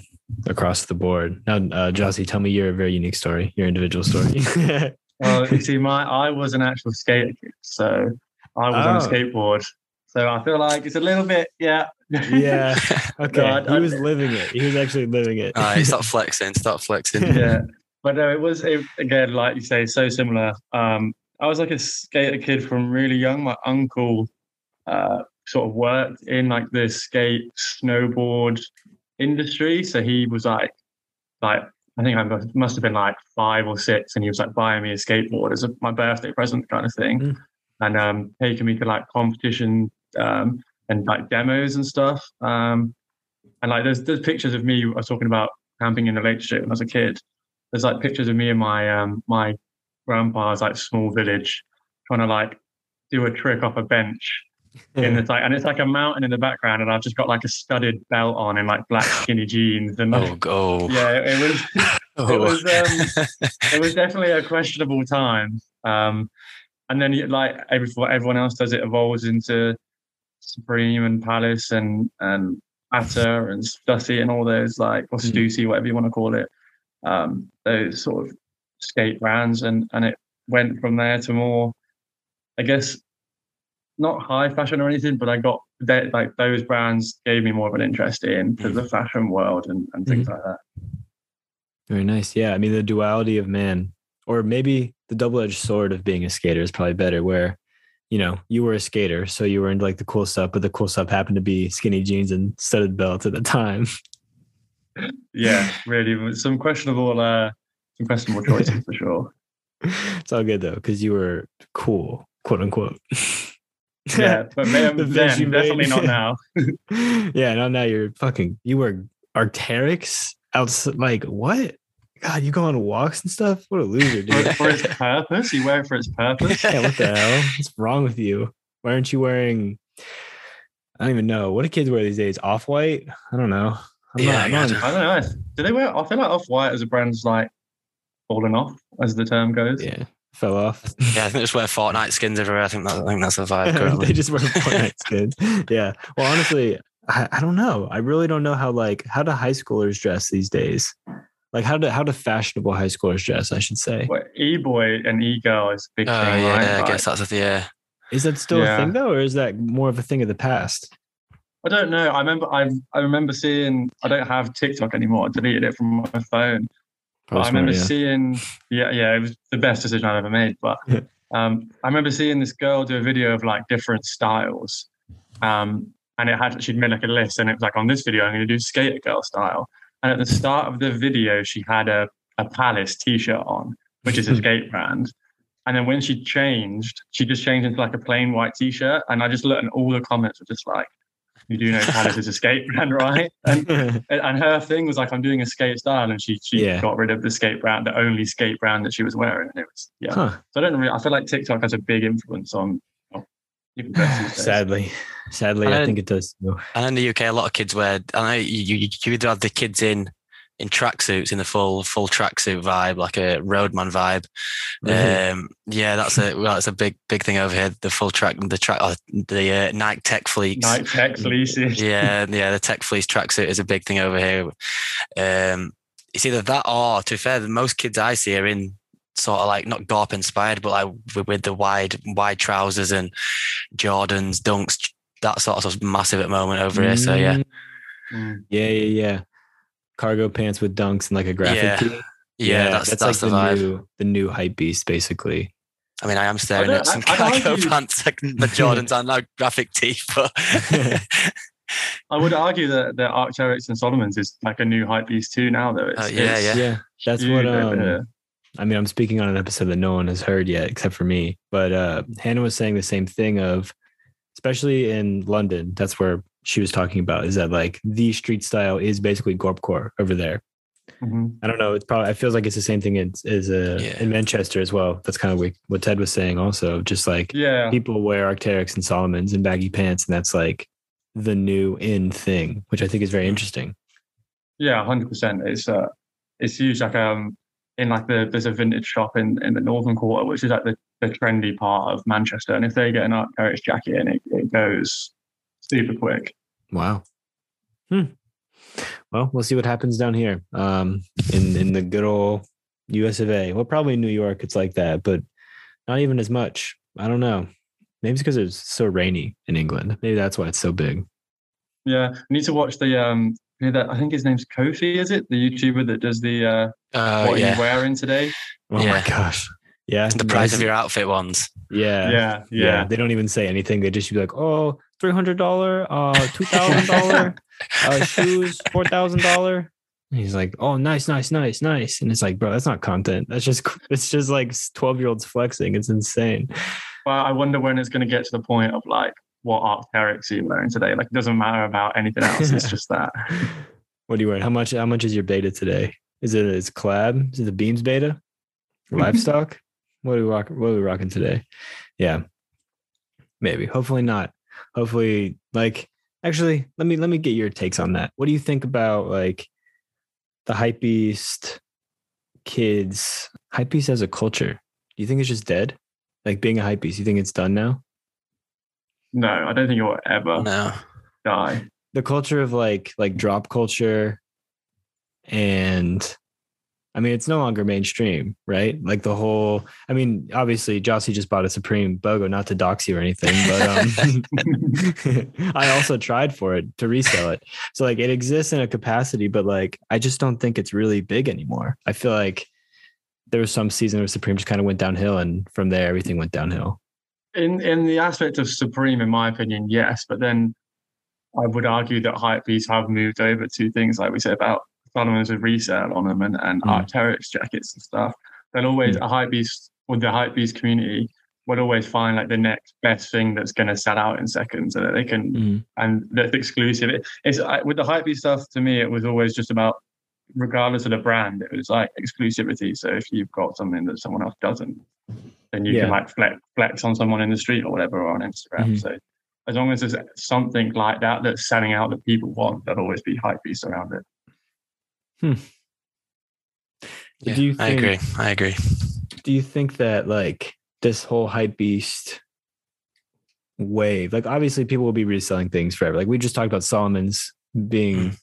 across the board. Now, uh, Jossie, tell me your very unique story, your individual story.
Well, you see, my I was an actual skater kid, so I was on a
Oh.
skateboard So I feel like it's a little bit, yeah.
Yeah. Okay.
I-
he was living it. He was actually living it.
All right, stop flexing. Stop flexing.
yeah. But no, it was it, again, like you say, so similar. Um, I was like a skater kid from really young. My uncle uh, sort of worked in like the skate snowboard industry, so he was like, like I think I must, must have been like five or six, and he was like buying me a skateboard as a, my birthday present, kind of thing,
Mm.
and um, taking me to like competition um, and like demos and stuff. Um, and like there's there's pictures of me. I was talking about camping in the Lake District when I was a kid. There's like pictures of me and my um my grandpa's like small village trying to like do a trick off a bench in the like and it's like a mountain in the background and I've just got like a studded belt on and like black skinny jeans and like,
Oh, go.
yeah it, it was
Oh.
it was um it was definitely a questionable time um and then like every, everyone else does it evolves into Supreme and Palace and and Atta and Stussy and all those like or
Mm.
Stussy whatever you want to call it um those sort of skate brands and and it went from there to more I guess not high fashion or anything but I got that like those brands gave me more of an interest in to the fashion world and, and things like that
Very nice. Yeah. I mean, the duality of man, or maybe the double edged sword of being a skater is probably better, where, you know, you were a skater. So you were into like the cool stuff, but the cool stuff happened to be skinny jeans and studded belts at the time.
yeah really some questionable uh some questionable choices for sure
it's all good though, because you were cool, quote unquote.
yeah but man,
The
then
you
definitely not now
yeah, no, now you're fucking. You were Arc'teryx outside. Like what? God, you go on walks and stuff. What a loser, dude.
for, for its purpose you wear it for its purpose
yeah, what the hell? What's wrong with you? Why aren't you wearing? I don't even know. What do kids wear these days? Off white? I don't know. I'm
Yeah,
not, I'm
I
not-
I don't know. Do they wear? I feel like Off White as a brand's like falling off, as the term goes.
yeah, fell off.
Yeah, I think they just wear Fortnite skins everywhere. I think that, I think that's the vibe
they just wear Fortnite skins. Yeah. Well, honestly, I, I don't know. I really don't know how like how do high schoolers dress these days? Like how do how do fashionable high schoolers dress? I should say.
Well, e-boy and e-girl is a big
Oh,
thing,
yeah,
right?
I guess that's the yeah.
Is that still a thing though, or is that more of a thing of the past?
I don't know. I remember. I I remember seeing. I don't have TikTok anymore. I deleted it from my phone. But I remember
smart, yeah.
seeing. Yeah, yeah. It was the best decision I've ever made. But um, I remember seeing this girl do a video of like different styles. Um, and it had she'd made like a list, and it was like on this video I'm going to do skater girl style. And at the start of the video, she had a a Palace T-shirt on, which is a skate brand. And then when she changed, she just changed into like a plain white T-shirt, and I just looked, and all the comments were just like, "You do know Palace is a skate brand, right?" And and her thing was like, "I'm doing a skate style," and she she
Yeah.
got rid of the skate brand, the only skate brand that she was wearing, and it was yeah.
huh.
So I don't really. I feel like TikTok has a big influence on on people dress days.
Sadly, sadly,
And
I
then-
think it does. too.
And in the UK, a lot of kids wear. I know you, you, you either have the kids in in tracksuits in the full full tracksuit vibe, like a roadman vibe.
Really?
Um, yeah, that's a well, it's a big big thing over here. The full track, the track, uh, the uh, Nike Tech Fleece.
Nike Tech fleeces.
yeah, yeah, the Tech Fleece tracksuit is a big thing over here. Um, it's either that or, to be fair, the most kids I see are in sort of like not Gorp inspired, but like with, with the wide wide trousers and Jordans, dunks, that sort of stuff's massive at the moment over here. So yeah,
Mm, yeah, yeah, yeah. Cargo pants with dunks and like a graphic
Yeah.
tee.
yeah, that's that's,
like
the,
the, new the new hype beast, basically.
I mean, I am staring
don't-
at some
I- I'd
cargo
argue-
pants, like the Jordans are now graphic tee, but
I would argue that that Arc'teryx and Salomon's is like a new hype beast too now though. It's,
Uh, yeah,
it's
yeah.
that's what. Um. I mean, I'm speaking on an episode that no one has heard yet except for me. But uh, Hannah was saying the same thing of, especially in London, that's where she was talking about is that like the street style is basically Gorpcore over there.
Mhm.
I don't know. It's probably it feels like it's the same thing as, as uh,
Yeah.
in Manchester as well. That's kind of what, what Ted was saying also. Just like
Yeah.
people wear Arc'teryx and Salomons and baggy pants, and that's like the new in thing, which I think is very interesting.
Yeah, hundred percent. It's uh, it's huge. Like um, in like the there's a vintage shop in in the northern quarter, which is like the, the trendy part of Manchester. And if they get an Arc'teryx jacket in, it, it goes super quick.
Wow. Hmm. Well, we'll see what happens down here. Um, in in the good old U.S. of A. Well, probably New York, it's like that, but not even as much. I don't know. Maybe it's because it's so rainy in England. Maybe that's why it's so big.
Yeah, I need to watch the um. That I think his name's Kofi. Is it the YouTuber that does the uh,
Uh,
what are you wearing today?
Oh my gosh. Yeah.
The price of your outfit ones.
Yeah.
Yeah, yeah.
They don't even say anything. They just be like, oh, $300, uh, $2,000 uh, shoes, $4,000. He's like, oh, nice, nice, nice, nice. And it's like, bro, that's not content. That's just, it's just like 12 year olds flexing. It's insane.
But I wonder when it's going to get to the point of like, what Arc'teryx are you wearing today? Like, it doesn't matter about anything else. It's just that.
What are you wearing? How much, how much is your beta today? Is it it, is collab? Is it the Beams beta? Livestock? What are we rocking? What are we rocking today? Yeah. Maybe. Hopefully not. Hopefully, like, actually, let me, let me get your takes on that. What do you think about like the hype beast kids, hype beast as a culture? Do you think it's just dead? Like being a hype beast, you think it's done now?
No, I don't think it will ever
No.
die.
the culture of like like drop culture and I mean it's no longer mainstream, right? Like the whole I mean, obviously Jossie just bought a Supreme BOGO, not to dox you or anything, but um I also tried for it to resell it. So like it exists in a capacity, but like I just don't think it's really big anymore. I feel like there was some season where Supreme just kind of went downhill and from there everything went downhill.
in in the aspect of Supreme, in my opinion, yes. But then I would argue that hypebeasts have moved over to things like we said about Salomon's with resale on them and, and
Mm.
Arc'teryx jackets and stuff. They'll always a hypebeast with the hypebeast community would always find like the next best thing that's going to sell out in seconds so that they can
Mhm.
and that's exclusive. It, it's I, with the hypebeast stuff. To me, it was always just about regardless of the brand, it was like exclusivity. So if you've got something that someone else doesn't, then you
Yeah.
can like flex, flex on someone in the street or whatever or on Instagram.
Mhm.
So as long as there's something like that that's selling out that people want, there'll always be hype beasts around it.
Yeah,
Do you
I agree. I agree.
do you think that like this whole hype beast wave like obviously people will be reselling things forever like we just talked about salomon's being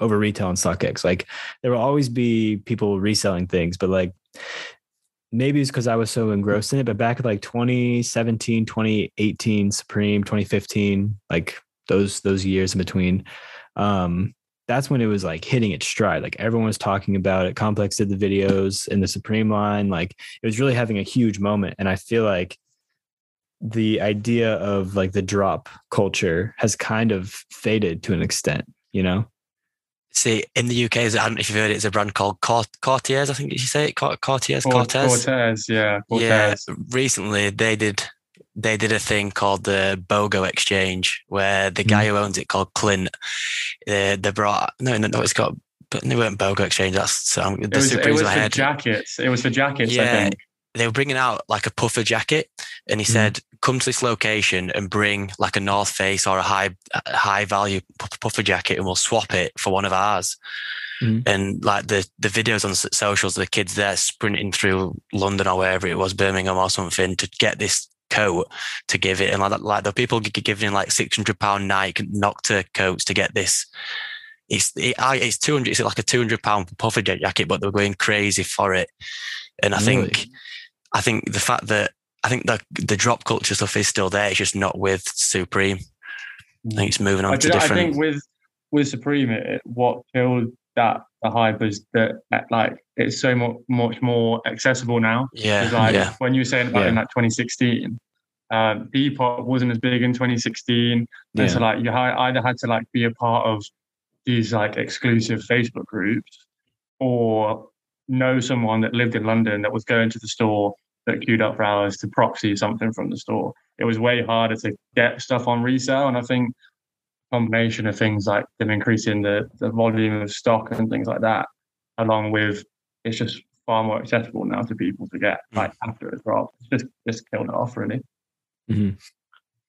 over retail on StockX. like there will always be people reselling things but like maybe it's because i was so engrossed in it but back at like 2017 2018 supreme 2015 like those those years in between um that's when it was like hitting its stride like everyone was talking about it complex did the videos in the supreme line like it was really having a huge moment and i feel like the idea of like the drop culture has kind of faded to an extent you know
See, in the UK, is- I don't know if you've heard it, it's a brand called Cort- Courtiers, I think did you say it? Cort- Courtiers,
Cort-
Corteiz.
Corteiz, yeah.
Yeah, recently they did they did a thing called the Bolo Exchange, where the guy who owns it called Clint, uh, they brought no, no, no, it's got, but they weren't Bolo Exchange. That's so I'm, the
It was, it was for
head.
jackets. It was for jackets, I
Yeah.
think.
they were bringing out like a puffer jacket, and he
Mhm.
said, "Come to this location and bring like a North Face or a high high value puffer jacket, and we'll swap it for one of ours."
Mhm.
And like the the videos on socials, the kids there sprinting through London or wherever it was, Birmingham or something, to get this coat to give it, and like, like the people giving like six hundred pound Nike Nocta coats to get this. It's it, it's two hundred. It's like a two hundred pound puffer jacket, but they were going crazy for it. And I
Really?
think I think the fact that I think the the drop culture stuff is still there. It's just not with Supreme. I think it's moving on
I,
to
do- I
different.
think with with Supreme, it, what killed that the hype is that uh, like it's so much much more accessible now.
yeah,
like
yeah,
when you were saying about in like 2016, um, Depop wasn't as big in 2016, and so like you either had to like be a part of these like exclusive Facebook groups, or know someone that lived in London that was going to the store that queued up for hours to proxy something from the store. It was way harder to get stuff on resale, and I think combination of things like them increasing the, the volume of stock and things like that, along with it's just far more accessible now to people to get like after it drops. It's just just killed it off really.
Mhm.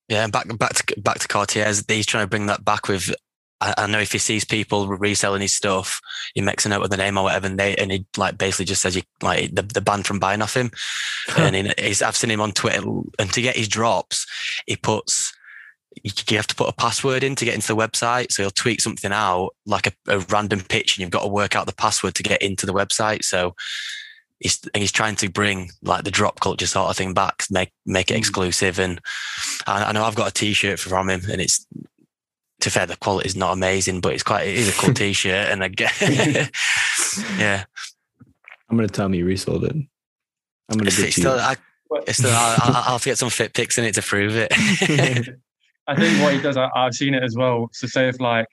yeah. And back back to back to Cartier's. He's trying to bring that back with. I, I know if he sees people reselling his stuff, he makes a note of the name or whatever, and they and he like basically just says you like the, the ban from buying off him. and he, he's, I've seen him on Twitter, and to get his drops, he puts you you have to put a password in to get into the website. So he'll tweak something out like a, a random pitch, and you've got to work out the password to get into the website. So he's he's trying to bring like the drop culture sort of thing back, make make it
Mm.
exclusive. And I, I know I've got a T-shirt from him, and it's to fair the quality is not amazing, but it's quite it is a cool T-shirt, and I get yeah.
I'm gonna tell me you resold it. I'm gonna
It's,
get
it's
you.
still, I, it's still, I'll, I'll I'll have to get some fit pics in it to prove it.
I think what he does, I, I've seen it as well. So say if like,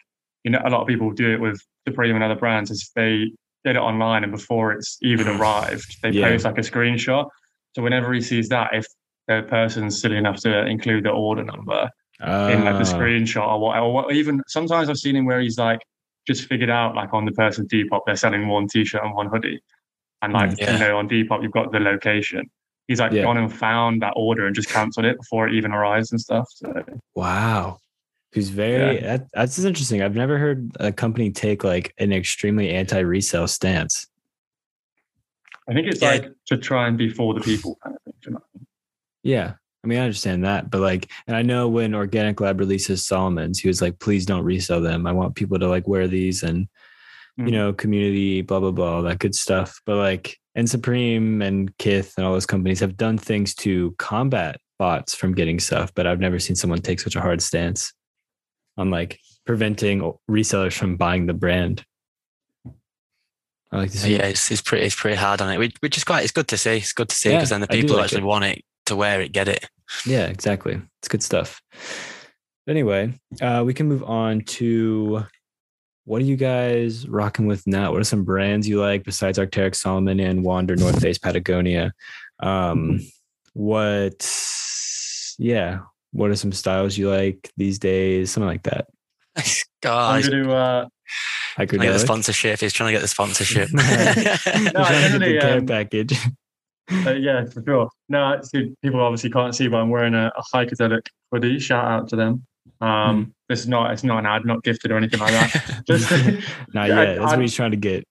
you know, a lot of people do it with Supreme and other brands, is they get it online and before it's even arrived, they
Yeah.
post like a screenshot. So whenever he sees that, if the person's silly enough to include the order number in like the
Ah,
screenshot or what, or even sometimes I've seen him where he's like just figured out like on the person's Depop they're selling one t-shirt and one hoodie, and like
Yeah.
you know on Depop you've got the location. He's like
Yeah.
gone and found that order and just cancelled it before it even arrives and stuff. So
Wow. Who's very that, that's interesting. I've never heard a company take like an extremely anti-resale stance.
I think it's
Yeah.
like to try and be for the people kind of thing. you know what I mean?
Yeah. I mean, I understand that, but like, and I know when Organic Lab releases Salomon's, he was like, please don't resell them. I want people to like wear these and, you
Mm.
know, community, blah, blah, blah, all that good stuff. But like, and Supreme and Kith and all those companies have done things to combat bots from getting stuff, but I've never seen someone take such a hard stance on like preventing resellers from buying the brand. I like to see.
yeah, it's, it's pretty it's pretty hard on it, which, is quite it's good to see. It's good to see
Yeah,
because then the people
like
actually
it.
want it to wear it get it.
Yeah, exactly. It's good stuff. But anyway, uh, we can move on to what are you guys rocking with now? What are some brands you like besides Arc'teryx, Salomon, and Wander, North Face, Patagonia? Um, what, yeah, what are some styles you like these days? Something like that.
I'm
God,
going to. Uh,
trying to get the sponsorship. He's trying to get the sponsorship.
No,
You're trying to get the
um,
package.
uh, yeah, for sure. No, actually, people obviously can't see, but I'm wearing a, a Hikerdelic hoodie. Shout out to them. Um,
Hmm.
This is not. It's not an ad, not gifted or anything like that. Just
Not
Yeah,
yet. That's
I-
what he's trying to get.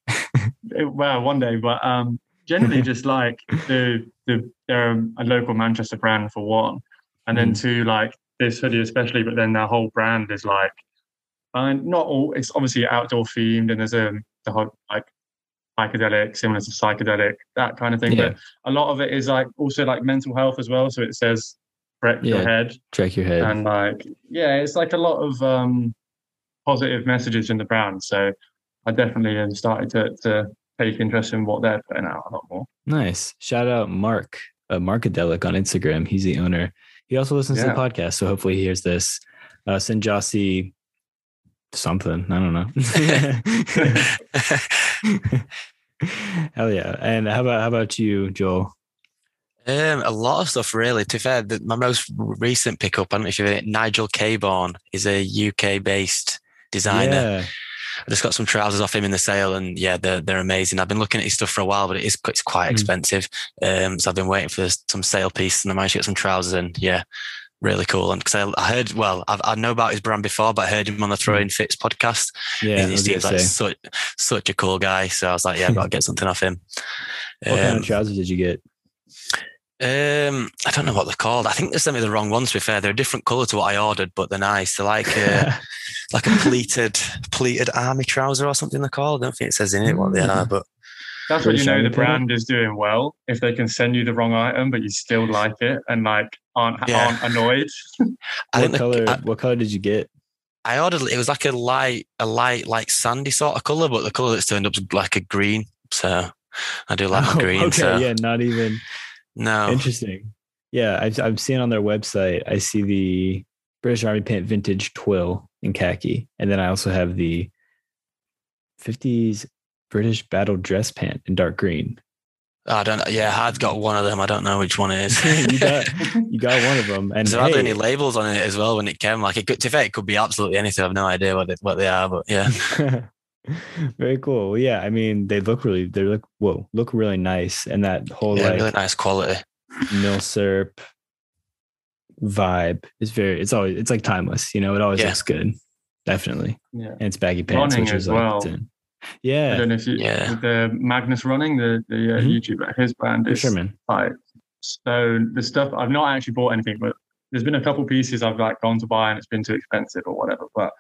well, one day, but um, generally just like the the they're a local Manchester brand for one, and then
Mm.
two like this hoodie especially, but then their whole brand is like, and not all. It's obviously outdoor themed, and there's a the whole like psychedelic, similar to psychedelic, that kind of thing.
Yeah.
But a lot of it is like also like mental health as well. So it says correct your head
Check your head.
and like yeah it's like a lot of um positive messages in the brand so i definitely have started to, to take interest in what they're putting out a lot more
Nice. Shout out Mark, uh, Markadelic on Instagram. He's the owner. He also listens to the podcast, so hopefully he hears this. Uh, send Jossie something. I don't know. Hell yeah! And how about how about you, Joel?
Um, a lot of stuff really. To be fair, the, my most recent pickup, I don't know if you've heard it, Nigel Cabourn is a UK based designer.
Yeah,
I just got some trousers off him in the sale, and yeah, they're they're amazing. I've been looking at his stuff for a while, but it is it's quite
Mm.
expensive. Um, so I've been waiting for some sale piece, and I managed to get some trousers, and yeah, really cool. And because I, I heard, well, I've, I know about his brand before, but I heard him on the Throwing Fits podcast.
yeah.
he,
I
seems like such such a cool guy. So I was like, yeah, I've got to get something off him.
What kind
Um,
of trousers did you get?
um, I don't know what they're called. I think they sent me the wrong ones. To be fair, they're a different color to what I ordered, but they're nice. They're like uh, like a pleated pleated army trouser or something. They're called. I don't think it says in it what they are, mm. but
that's what you know the brand is doing well if they can send you the wrong item but you still like it and like aren't
Yeah.
aren't annoyed
I
what
think the-
color?
I,
what color did you get?
I ordered it was like a light a light like sandy sort of color, but the color that's turned up is like a green. So I do like
Oh,
my green.
okay,
so
yeah, not even
no,
interesting. Yeah, I've I'm seeing on their website. I see the British Army Pant Vintage Twill in khaki, and then I also have the 50s British Battle Dress Pant in dark green.
I don't. know. Yeah, I've got one of them. I don't know which one it is.
you got you got one of them, and
there
hey,
any labels on it as well when it came? Like it could, to be it could be absolutely anything. I've no idea what it, what they are, but yeah,
very cool. Well, yeah, I mean they look really they look whoa look really nice, and that whole
yeah,
like
really nice quality.
milsurp vibe is very it's always it's like timeless. You know, it always
Yeah.
looks good, definitely.
yeah
and it's baggy pants,
Running
which
as
is like
well.
it's in.
i
yeah,
don't know if you
Yeah.
the magnus running the the uh,
Mhm.
youtuber his brand is
sure, man.
like so the stuff i've not actually bought anything but there's been a couple pieces i've like gone to buy and it's been too expensive or whatever but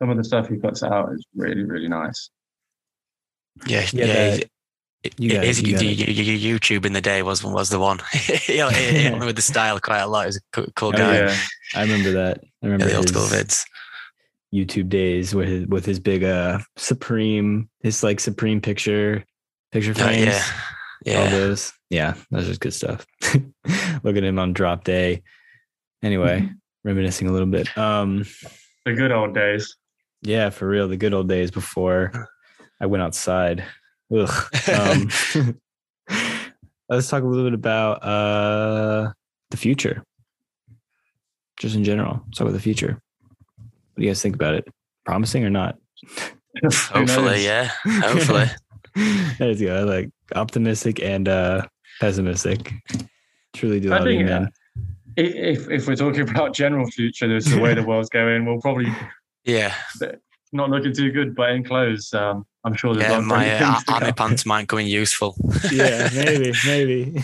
some of the stuff he puts out is really really nice
Yeah,
Yeah,
yeah.
the-
he's-
You got
His
it, you got it.
YouTube in the day was was the one. yeah, yeah, with the style quite a lot. He was a cool, cool
Oh,
guy.
yeah.
I remember that. I
Yeah,
remember
the old
his
school vids.
YouTube days with his, with his big uh Supreme, his like Supreme picture picture
Oh,
frames.
yeah,
All
yeah.
those. Yeah, those are good stuff. Look at him on drop day. Anyway, reminiscing a little bit. Um,
The good old days.
yeah, for real, the good old days before I went outside. Ugh. Um, let's talk a little bit about uh the future. Just in general. Let's talk about the future. What do you guys think about it? Promising or not?
Hopefully, yeah. Hopefully.
There's go. Like optimistic and uh pessimistic. Truly do
I
love you,
think, uh,
man.
I- If if we're talking about general future, this is the way the world's going. We'll probably
Yeah,
not looking too good, but in clothes, um, I'm sure there's
yeah.
lots of
My uh, army
come.
pants might come in useful.
yeah, maybe, maybe.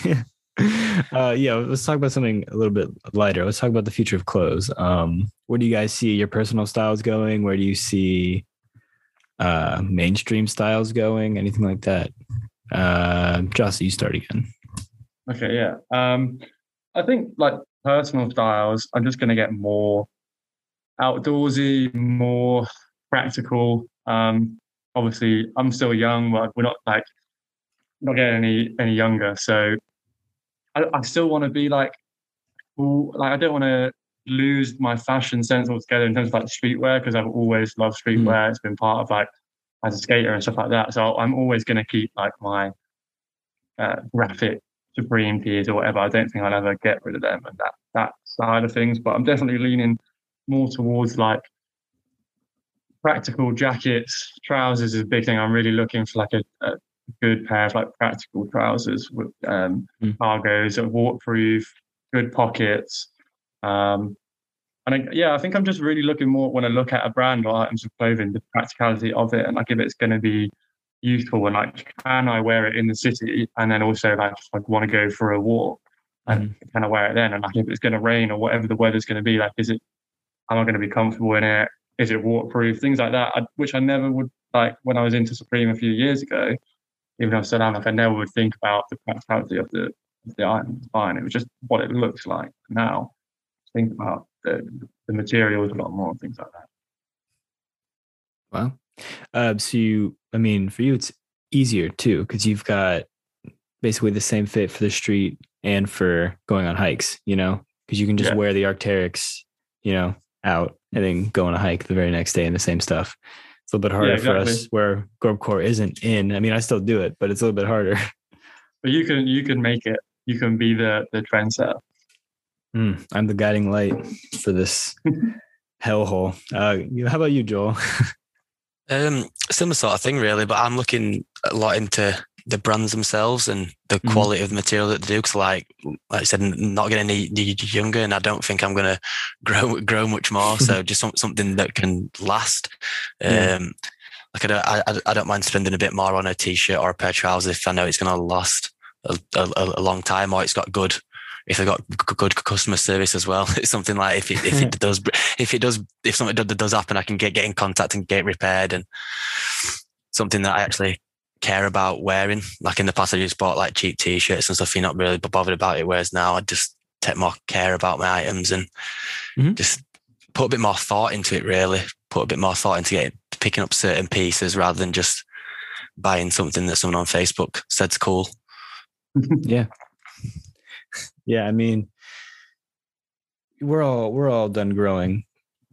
uh yeah, let's talk about something a little bit lighter. Let's talk about the future of clothes. Um, where do you guys see your personal styles going? Where do you see uh mainstream styles going? Anything like that? Uh Joss, you start again.
Okay, yeah. Um, I think like personal styles, I'm just going to get more outdoorsy, more practical. Um, obviously, I'm still young, but we're not like not getting any any younger. So I, I still want to be like cool. Like I don't want to lose my fashion sense altogether in terms of like streetwear because I've always loved streetwear. It's been part of like as a skater and stuff like that. So I'm always going to keep like my uh, graphic Supreme tees or whatever. I don't think I'll ever get rid of them and that that side of things. But I'm definitely leaning more towards like practical jackets. Trousers is a big thing. I'm really looking for like a, a good pair of like practical trousers with um,
Mm.
cargos that are waterproof, good pockets. Um, and I, yeah, I think I'm just really looking more when I look at a brand or items of clothing, the practicality of it, and like if it's going to be useful and like can I wear it in the city, and then also like if I want to go for a walk, and can I wear it then? And like if it's going to rain or whatever the weather's going to be, like is it am I going to be comfortable in it? Is it waterproof? Things like that, I, which I never would like when I was into Supreme a few years ago. Even though I still am, like I never would think about the practicality of the of the item. Fine. It was just what it looks like. Now, think about the the materials a lot more and things like that.
Wow. Uh, so you, I mean, for you, it's easier too because you've got basically the same fit for the street and for going on hikes. You know, because you can just
Yeah.
wear the Arc'teryx, you know, out and then go on a hike the very next day in the same stuff. It's a little bit harder for us
exactly.
where Gorpcore isn't in. I mean, I still do it, but it's a little bit harder.
But you can you can make it. You can be the the trendsetter.
Mm, I'm the guiding light for this hellhole. Uh, you- how about you, Joel?
Um, similar sort of thing, really. But I'm looking a lot into the brands themselves and the
Mhm.
quality of the material that they do. Because, like, like I said, not getting any any younger, and I don't think I'm gonna grow grow much more. so just some, something that can last. Um, like I don't, I, I- don't mind spending a bit more on a t-shirt or a pair of trousers if I know it's gonna last a, a, a long time or it's got good. If they've got good customer service as well, it's something like if it, if it does if it does if something does, does happen, I can get get in contact and get repaired and something that I actually care about wearing. Like in the past, I just bought like cheap t-shirts and stuff. You're not really bothered about it. Whereas now, I just take more care about my items and
Mhm.
just put a bit more thought into it. Really, put a bit more thought into getting picking up certain pieces rather than just buying something that someone on Facebook said's cool.
yeah yeah i mean we're all we're all done growing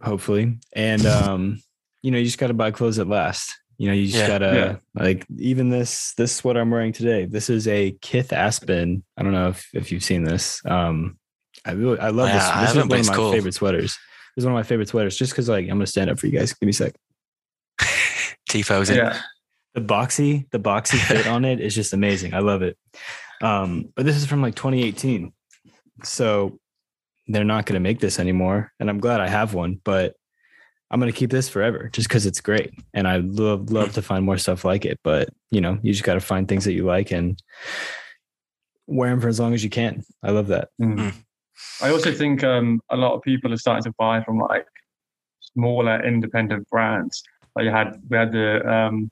hopefully and um you know you just got to buy clothes that last you know you just
Yeah,
gotta like even this this is what i'm wearing today this is a kith aspen. I don't know if, if you've seen this. Um i really i love
Yeah,
this this is one of my
cool.
favorite sweaters. This is one of my favorite sweaters just because like i'm gonna stand up for you guys. Give me a sec.
Tifos in.
Yeah,
the boxy the boxy fit on it is just amazing. I love it. Um but this is from like 2018 so they're not going to make this anymore and i'm glad i have one but i'm going to keep this forever just because it's great and i love love to find more stuff like it but you know you just got to find things that you like and wear them for as long as you can i love that
Mm. I also think um, a lot of people are starting to buy from like smaller independent brands. Like you had we had the um,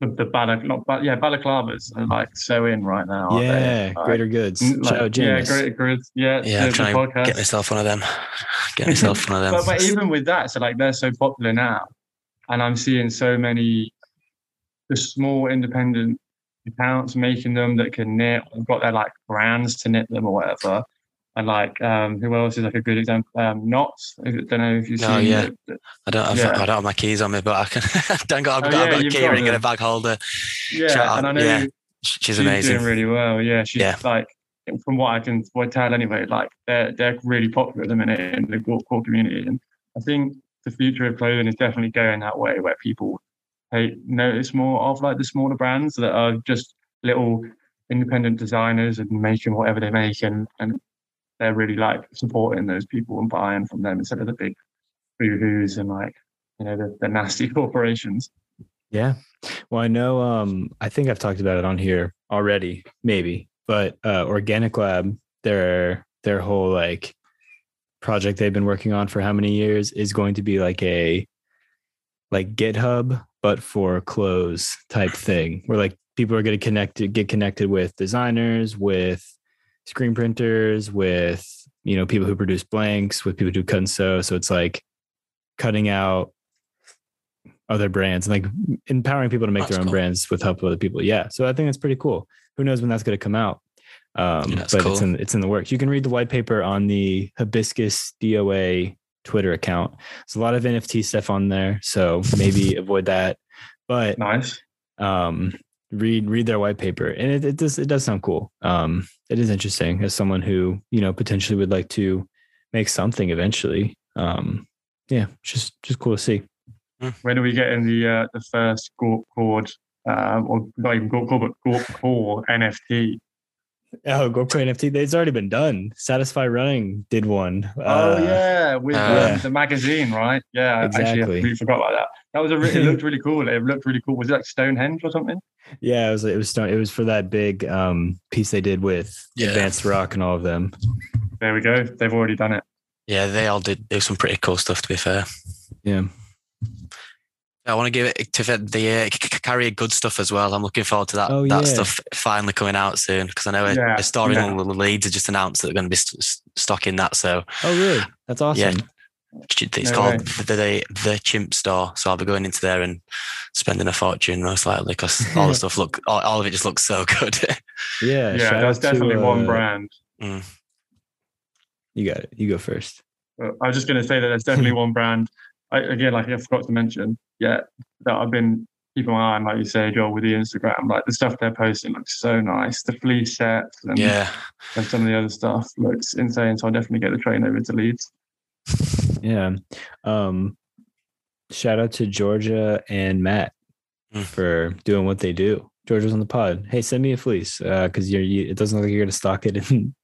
the, the balac, not ba- yeah, balaclavas are like so in right now. aren't they?
Yeah,
Like,
Greater Goods. Shout out
yeah, greater goods. Yeah,
Yeah, I'm trying to get myself one of them. Get myself one of them.
but, but even with that, so like they're so popular now, and I'm seeing so many the small independent accounts making them that can knit, have got their like brands to knit them or whatever. And like, um, who else is like a good example? Um, Knots. I don't know if you've seen.
Oh, yeah.
the-
I don't have
Yeah.
I don't have my keys on me, but I can. I don't got, I've
Oh,
got, I've
yeah,
got a key
got
ring and a bag holder.
yeah,
Shout out,
and I know
yeah.
you-
She's amazing.
doing really well. Yeah, she's
Yeah.
like from what I can tell anyway, like they're they're really popular at the minute in the core, community, and I think the future of clothing is definitely going that way, where people hey, notice more of like the smaller brands that are just little independent designers and making whatever they make, and and they're really like supporting those people and buying from them instead of the big boohoo's and like you know the, the nasty corporations.
Yeah. Well, I know um I think I've talked about it on here already, maybe. But uh Organic Lab, their their whole like project they've been working on for how many years is going to be like a like GitHub but for clothes type thing where like people are going to connect get connected with designers, with screen printers, with you know people who produce blanks, with people who do cut and sew. So it's like cutting out other brands and like empowering people to make
That's
their own
cool.
brands with help of other people. Yeah. So I think that's pretty cool. Who knows when that's going to come out? Um,
Yeah, that's
but it's in it's in the works. You can read the white paper on the Hibiscus DOA Twitter account. There's a lot of NFT stuff on there, so maybe avoid that. But
Nice.
um, read read their white paper, and it, it does it does sound cool. Um, it is interesting as someone who you know potentially would like to make something eventually. Um, yeah, just just cool to see.
when are we getting the uh, the first Gork chord, um, or not even Gorpcore, but Gorpcore NFT?
Oh, GoPro NFT, it's already been done. Satisfy Running did one.
oh
Uh,
yeah, with
uh,
um,
Yeah.
the magazine, right? Yeah, actually, I
Exactly.
completely forgot about that. That was a re- it looked really cool. It looked really cool. Was it like Stonehenge or something?
yeah. It was it was stone- it was for that big um piece they did with
Yeah.
Advanced Rock and all of them.
There we go. They've already done it.
Yeah, they all did do some pretty cool stuff. To be fair,
Yeah,
I want to give it to the uh, c- c- carry good stuff as well. I'm looking forward to that
Oh,
that
yeah.
stuff finally coming out soon because I know a,
Yeah,
a story
yeah.
on the Leeds has just announced that they're going to be st- st- stocking that. So
Oh, really? That's awesome.
Yeah. it's
No
called
way.
the, the the Chimp Store. So I'll be going into there and spending a fortune most likely because all the stuff look all, all of it just looks so good.
Yeah,
Yeah,
shout
that's
out to,
definitely one
uh,
brand.
You got it. You go first.
I was just going to say that there's definitely one brand. I, again, like I forgot to mention, yeah, that I've been keeping my eye on, like you say, Joel, with the Instagram. Like the stuff they're posting looks so nice. The fleece sets and,
yeah,
and some of the other stuff looks insane. So I'll definitely get the train over to Leeds.
Yeah. Um, shout out to Georgia and Matt
Mm.
for doing what they do. Georgia's on the pod. Hey, send me a fleece uh, because you're. You, it doesn't look like you're going to stock it in.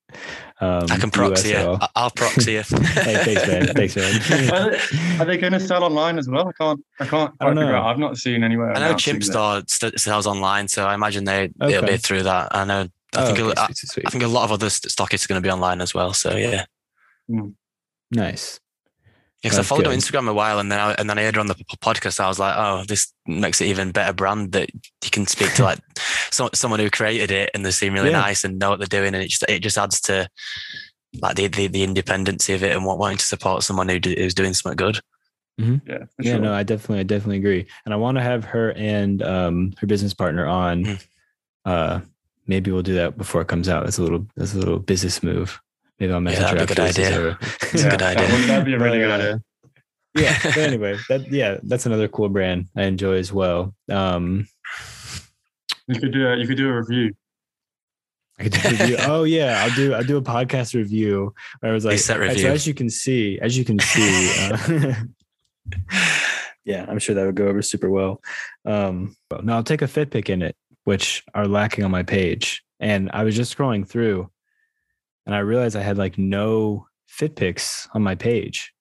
Um,
I can proxy
US at
I- I'll proxy it.
hey, thanks, man. Thanks, man.
Are they, they going to sell online as well? I can't. I can't
I don't know.
out. I've not seen anywhere.
I know
announcing
Chimp
that.
Store st- sells online, so I imagine they it'll be through that. I know. I
Oh,
think
okay,
a- I,
sweet, sweet,
I
sweet.
think a lot of other st- stockists are going to be online as well. So yeah,
Nice.
Yeah, because I
That's
followed her on. Instagram a while, and then I, and then I heard her on the podcast. I was like, oh, this makes it even better brand that you can speak to like so, someone who created it, and they seem really
Yeah.
nice and know what they're doing, and it just it just adds to like the the, the independency of it and what, wanting to support someone who do, who's doing something good.
Yeah, for
Yeah,
sure.
no, I definitely, I definitely agree, and I want to have her and um, her business partner on.
Mm.
Uh, maybe we'll do that before it comes out. That's a little, that's a little business move. Maybe I'll message
that'd
her
be a good idea.
or-
It's a good
that
idea.
would- That'd be a really good
uh,
idea.
yeah. But anyway, that yeah, that's another cool brand I enjoy as well. Um,
You could do a, you could do a review.
I could do a review. oh yeah, I'll do I'll do a podcast review where I was like,
set review."
so as you can see, as you can see, uh, yeah, I'm sure that would go over super well. Um, well, no, I'll take a fit pick in it, which are lacking on my page. And I was just scrolling through, and I realized I had like no fit picks on my page,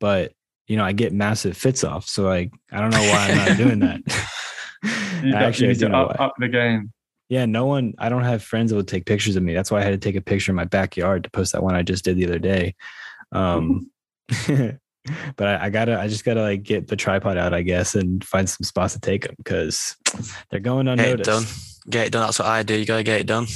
but you know I get massive fits off, so like I don't know why I'm not doing that.
You, got,
Actually,
you need to up, up the game.
Yeah, no one. I don't have friends that would take pictures of me. That's why I had to take a picture in my backyard to post that one I just did the other day. Um, but I, I, gotta, I just gotta like get the tripod out, I guess, and find some spots to take them because they're going unnoticed.
Get it done. Get it done. That's what I do. You gotta get it done.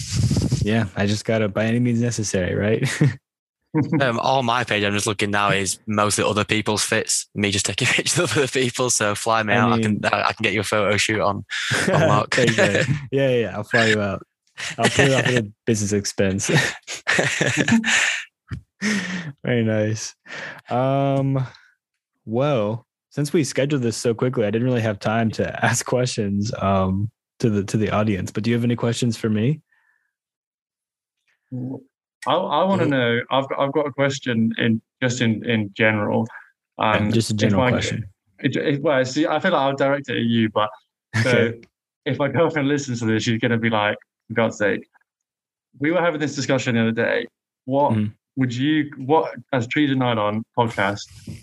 Yeah, I just gotta by any means necessary, right?
um, all my page I'm just looking now is mostly other people's fits. Me just taking pictures of other people. So fly me I out. Mean, I can I can get you a photo shoot on, on Mark.
yeah, yeah. I'll fly you out. I'll put it off at a business expense. Very nice. Um, well, since we scheduled this so quickly, I didn't really have time to ask questions um, to the to the audience. But do you have any questions for me?
I, I want to know. I've I've got a question in just in in general.
Um, just a general question.
It, it, well, see, I feel like I'll direct it at you, but so okay. if my girlfriend listens to this, she's going to be like, for God's sake. We were having this discussion the other day. What mm. would you, what, as Trees and Nylon podcast,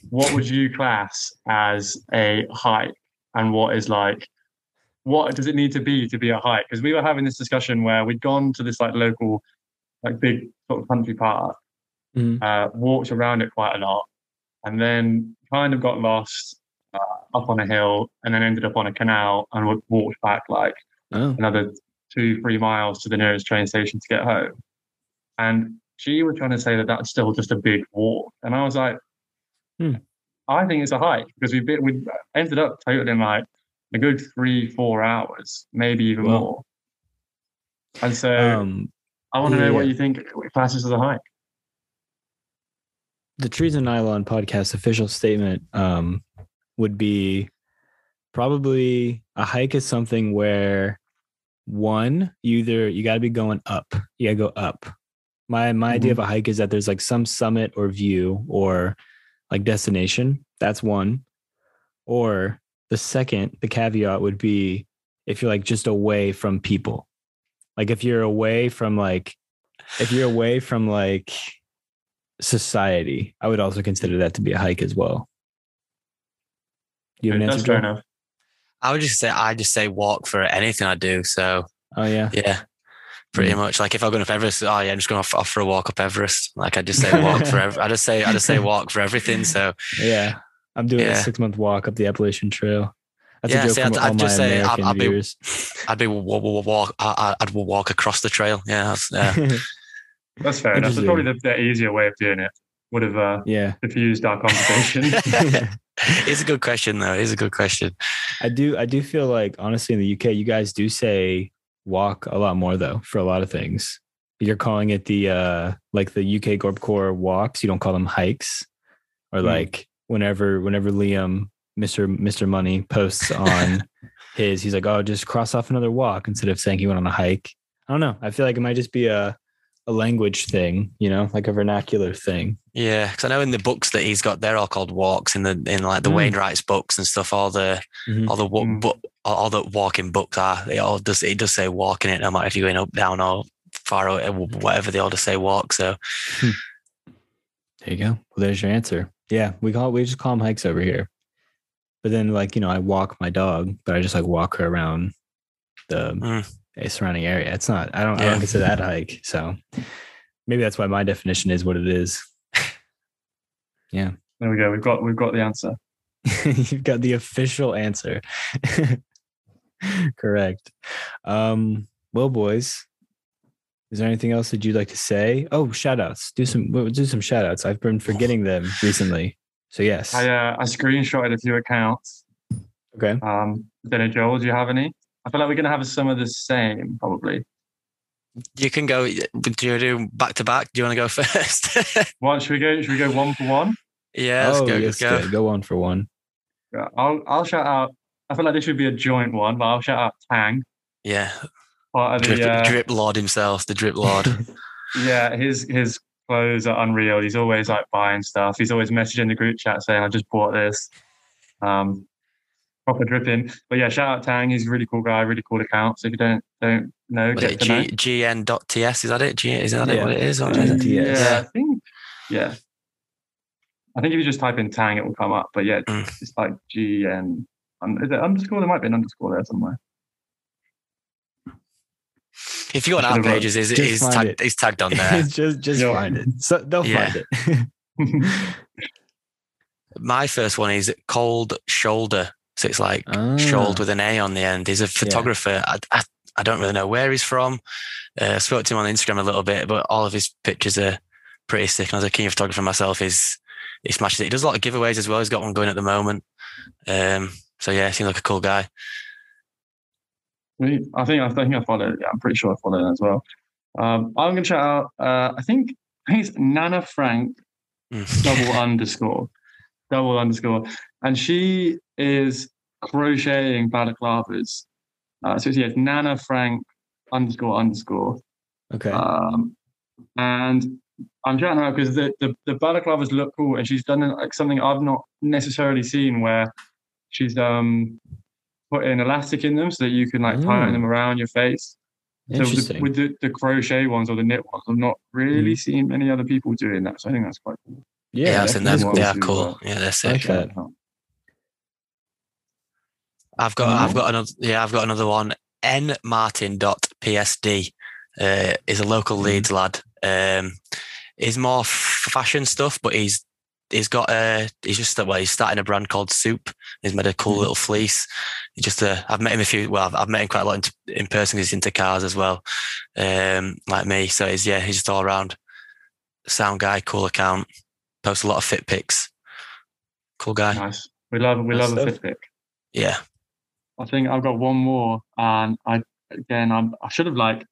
what would you class as a hike? And what is like, what does it need to be to be a hike? Because we were having this discussion where we'd gone to this like local, like big sort of country park, mm. uh, walked around it quite a lot, and then kind of got lost uh, up on a hill, and then ended up on a canal and walked back like oh. another two, three miles to the nearest train station to get home. And she was trying to say that that's still just a big walk. And I was like, hmm. I think it's a hike because we we ended up totaling like a good three, four hours, maybe even more. And so um, I want to know what you think classes as a hike.
The Trees and Nylon podcast official statement um, would be probably a hike is something where one, you either you got to be going up. You got to go up. My my mm-hmm. idea of a hike is that there's like some summit or view or like destination. That's one. Or the second, the caveat would be if you're like just away from people. Like if you're away from like if you're away from like society, I would also consider that to be a hike as well.
You have an answer, fair enough.
I would just say I just say walk for anything I do. So
oh yeah,
yeah, pretty mm. much. Like if I'm going up Everest, oh yeah, I'm just going off, off for a walk up Everest. Like I just say walk for. Every, I just say I just say walk for everything. So
yeah, I'm doing yeah. a six month walk up the Appalachian Trail.
That's yeah, see, I'd, I'd just say I'd, I'd, be, I'd be walk, I'd walk across the trail. Yeah, that's, yeah.
that's fair enough. That's probably the, the, easier way of doing it. Would have uh,
yeah
diffused our conversation.
it's a good question though. It's a good question.
I do I do feel like honestly in the UK you guys do say walk a lot more though for a lot of things. You're calling it the uh like the UK Gorp Corps walks. You don't call them hikes. Or mm. like whenever whenever Liam Mr. Mr. Money posts on his, he's like, oh, just cross off another walk instead of saying he went on a hike. I don't know. I feel like it might just be a a language thing, you know, like a vernacular thing.
Yeah, because I know in the books that he's got, they're all called walks. In the in like the mm. Wainwright's books and stuff, all the mm-hmm. all the mm. bu- all the walking books are. They all does it does say walking it, no matter if you're going up, down, or far away, whatever. They all just say walk. So
hmm. there you go. Well, there's your answer. Yeah, we call we just call them hikes over here. But then, like you know, I walk my dog, but I just like walk her around the mm. surrounding area. It's not. I don't. Yeah. I don't consider that a hike. So maybe that's why my definition is what it is. yeah.
There we go. We've got we've got the answer.
You've got the official answer. Correct. Um, well, boys, is there anything else that you'd like to say? Oh, shout outs. Do some do some shout outs. I've been forgetting them recently. So yes,
I uh, I screenshotted a few accounts.
Okay.
Um, then Joel, do you have any? I feel like we're gonna have some of the same probably.
You can go. Do you do back to back? Do you want to go first?
what should we go? Should we go one for one?
Yeah, let's oh, go. Let's
go. go one for one.
Yeah, I'll I'll shout out. I feel like this should be a joint one, but I'll shout out Tang.
Yeah. Part of drip, the, uh, drip lord himself, the drip lord.
yeah, his his clothes are unreal. He's always like buying stuff. He's always messaging the group chat saying, "I just bought this." Um, proper dripping. But yeah, shout out Tang. He's a really cool guy, really cool account. So if you don't don't know, get to know.
GN.ts is that it? G, is that yeah. it? What it is? Or
yeah, I think. Yeah, I think if you just type in Tang, it will come up. But yeah, mm. it's like GN. Is it underscore? There might be an underscore there somewhere.
If you go on our pages, is is tagged, he's tagged on there.
just just find it. So they'll yeah. find it.
My first one is Cold Shoulder. So it's like
Ah,
Shoulder with an A on the end. He's a photographer. I, I, I don't really know where he's from. Uh, spoke to him on Instagram a little bit, but all of his pictures are pretty sick. And as a keen photographer myself, he's he smashes it. He does a lot of giveaways as well. He's got one going at the moment. Um, so yeah, seems like a cool guy.
I think I think I followed. Yeah, I'm pretty sure I followed as well. Um, I'm gonna shout out. Uh, I think I think it's Nana Frank
Mm.
double underscore double underscore, and she is crocheting balaclavas. Uh, so it's, yeah, Nana Frank underscore underscore.
okay.
Um, and I'm shouting her out because the, the the balaclavas look cool, and she's done like something I've not necessarily seen where she's um put an elastic in them so that you can like tighten
Mm.
them around your face. So with the, with the, the crochet ones or the knit ones, I've not really seen many other people doing that. So I think that's quite cool.
Yeah,
yeah,
I think that's
want
yeah,
to,
cool. Yeah, that's
like
sick.
that.
I've got I've got another yeah, I've got another one. nmartin.psd uh, is a local
Mhm.
Leeds lad. Um, he's more f- fashion stuff, but he's he's got a he's just well he's starting a brand called Soup. He's made a cool
Mhm.
little fleece. He just uh, I've met him a few well I've, I've met him quite a lot in, in person. He's into cars as well, um, like me. So he's yeah he's just all around sound guy, cool account. Posts a lot of fit pics. Cool guy.
Nice. We love we
Nice
love a
fit
pic.
Yeah.
I think I've got one more, and I again I'm, I should have like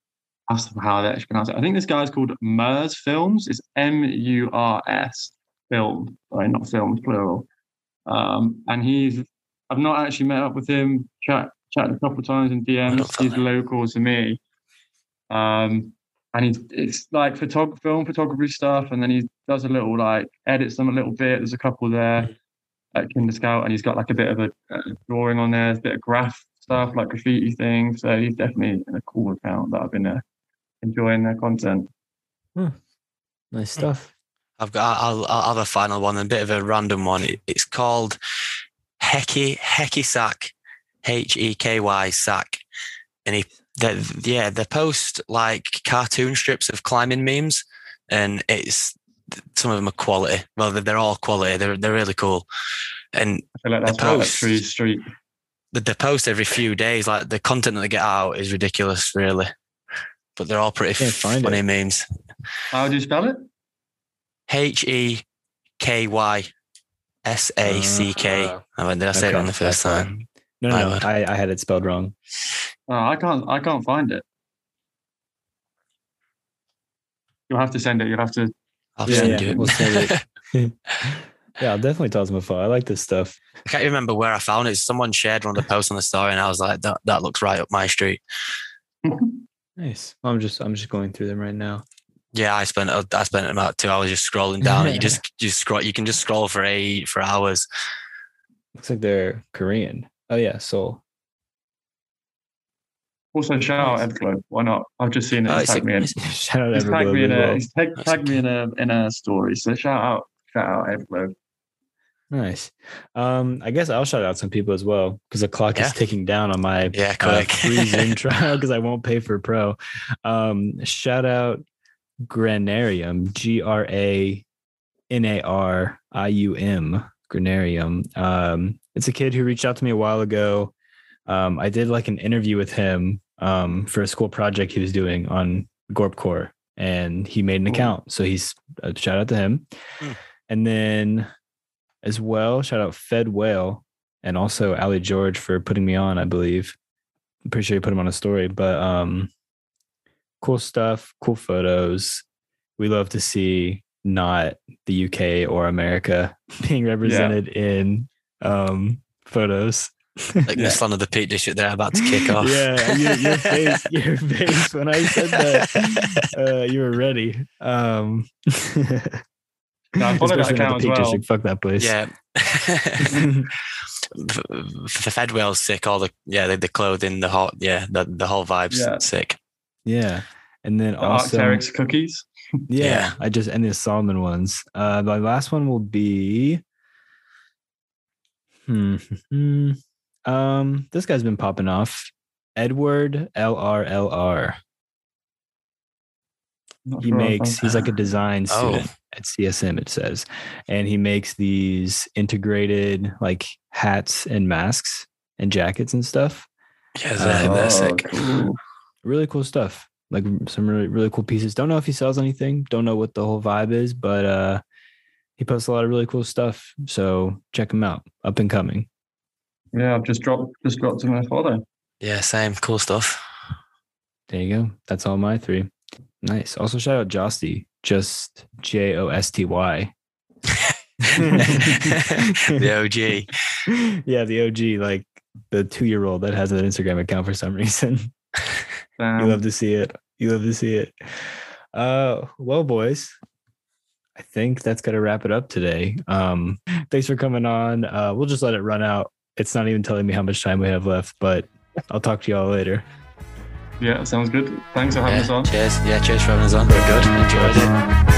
asked them how they actually pronounce it. I think this guy's called Murs Films. It's M U R S Film, sorry, not films plural. Um, and he's I've not actually met up with him. Chat chatted a couple of times in DMs. He's
him.
local to me. Um, and he's it's like photog- film photography stuff, and then he does a little like edits them a little bit. There's a couple there at Kinder Scout, and he's got like a bit of a, uh drawing on there, a bit of graph stuff, like graffiti things. So he's definitely a cool account that I've been uh, enjoying their content.
nice stuff.
I've got. I'll, I'll have a final one, a bit of a random one. It's called Hecky Hecky Sack, H E K Y Sack, and he, they, yeah, they post like cartoon strips of climbing memes, and it's some of them are quality. Well, they're, all quality. They're they're really cool, and
I feel like that's right up
post.
Tree Street.
they, they post every few days. Like the content that they get out is ridiculous, really. But they're all pretty funny
it.
memes.
How do you spell it?
H E K Y S A C K.
Uh,
did I say it on the first time?
No, no, no. I, I had it spelled wrong.
Oh, I can't. I can't find it. You'll have to send it. You'll have to.
I'll
Yeah,
send
yeah,
you.
we'll send it. Yeah, I'll definitely toss him a follow. I like this stuff.
I can't remember where I found it. Someone shared one of the posts on the story, and I was like, "That that looks right up my street."
Nice. I'm just I'm just going through them right now.
Yeah, I spent I spent about two hours just scrolling down. You just just scroll. You can just scroll for eight for hours.
Looks like they're Korean. Oh yeah, Seoul.
Also, shout out Everglow. Why not? I've just seen it.
Oh,
He's tagged me in.
Shout out
He's tagged me in a.
well.
He's tagged, me in a in a story. So shout out, shout out Everglow.
Nice. Um, I guess I'll shout out some people as well because the clock
Yeah.
is ticking down on my
Yeah,
uh, free Zoom trial because I won't pay for pro. Um, shout out Granarium, G R A N A R I U M, Granarium. Um, it's a kid who reached out to me a while ago. Um, I did like an interview with him um, for a school project he was doing on Gorpcore, and he made an
Cool.
account. So he's uh, shout out to him.
Hmm.
And then as well, shout out Fed Whale and also Ali George for putting me on, I believe. I'm pretty sure you put him on a story, but um cool stuff, cool photos. We love to see not the UK or America being represented in um photos.
like
Yeah.
this one of the Peak District they're about to kick off.
yeah, your, your face, your face when I said that, uh, you were ready. Um,
No, I follow that
especially not
account
the
as
Peak
well.
District. Fuck that place.
Yeah. the Fedwell's sick. All the yeah, the, the clothing, the whole yeah, the the whole vibes
Yeah.
sick.
Yeah. And then
The
also,
Arc'teryx cookies.
yeah,
Yeah.
I just and the Salomon ones. Uh, my last one will be. Hmm. hmm, um, this guy's been popping off. Edward LRLR.
Not
He
sure
makes. He's like a design
Oh.
student. at CSM it says, and he makes these integrated like hats and masks and jackets and stuff.
Yeah, they're,
Oh,
sick.
cool.
Really cool stuff. Like some really really cool pieces. Don't know if he sells anything. Don't know what the whole vibe is, but uh, he posts a lot of really cool stuff. So check him out. Up and coming.
Yeah, I've just dropped just dropped him a follow.
Yeah, same. Cool stuff.
There you go. That's all my three. Nice. Also shout out Josty. Just J O S T Y.
the OG.
yeah, the OG, like the two year old that has an Instagram account for some reason. You
Um,
love to see it. You love to see it. Uh, well, boys, I think that's gonna wrap it up today. Um, thanks for coming on. Uh, we'll just let it run out. It's not even telling me how much time we have left, but I'll talk to y'all later.
yeah, sounds good. Thanks for having us on.
cheers. Yeah, cheers for having us on. We're good. Enjoyed it.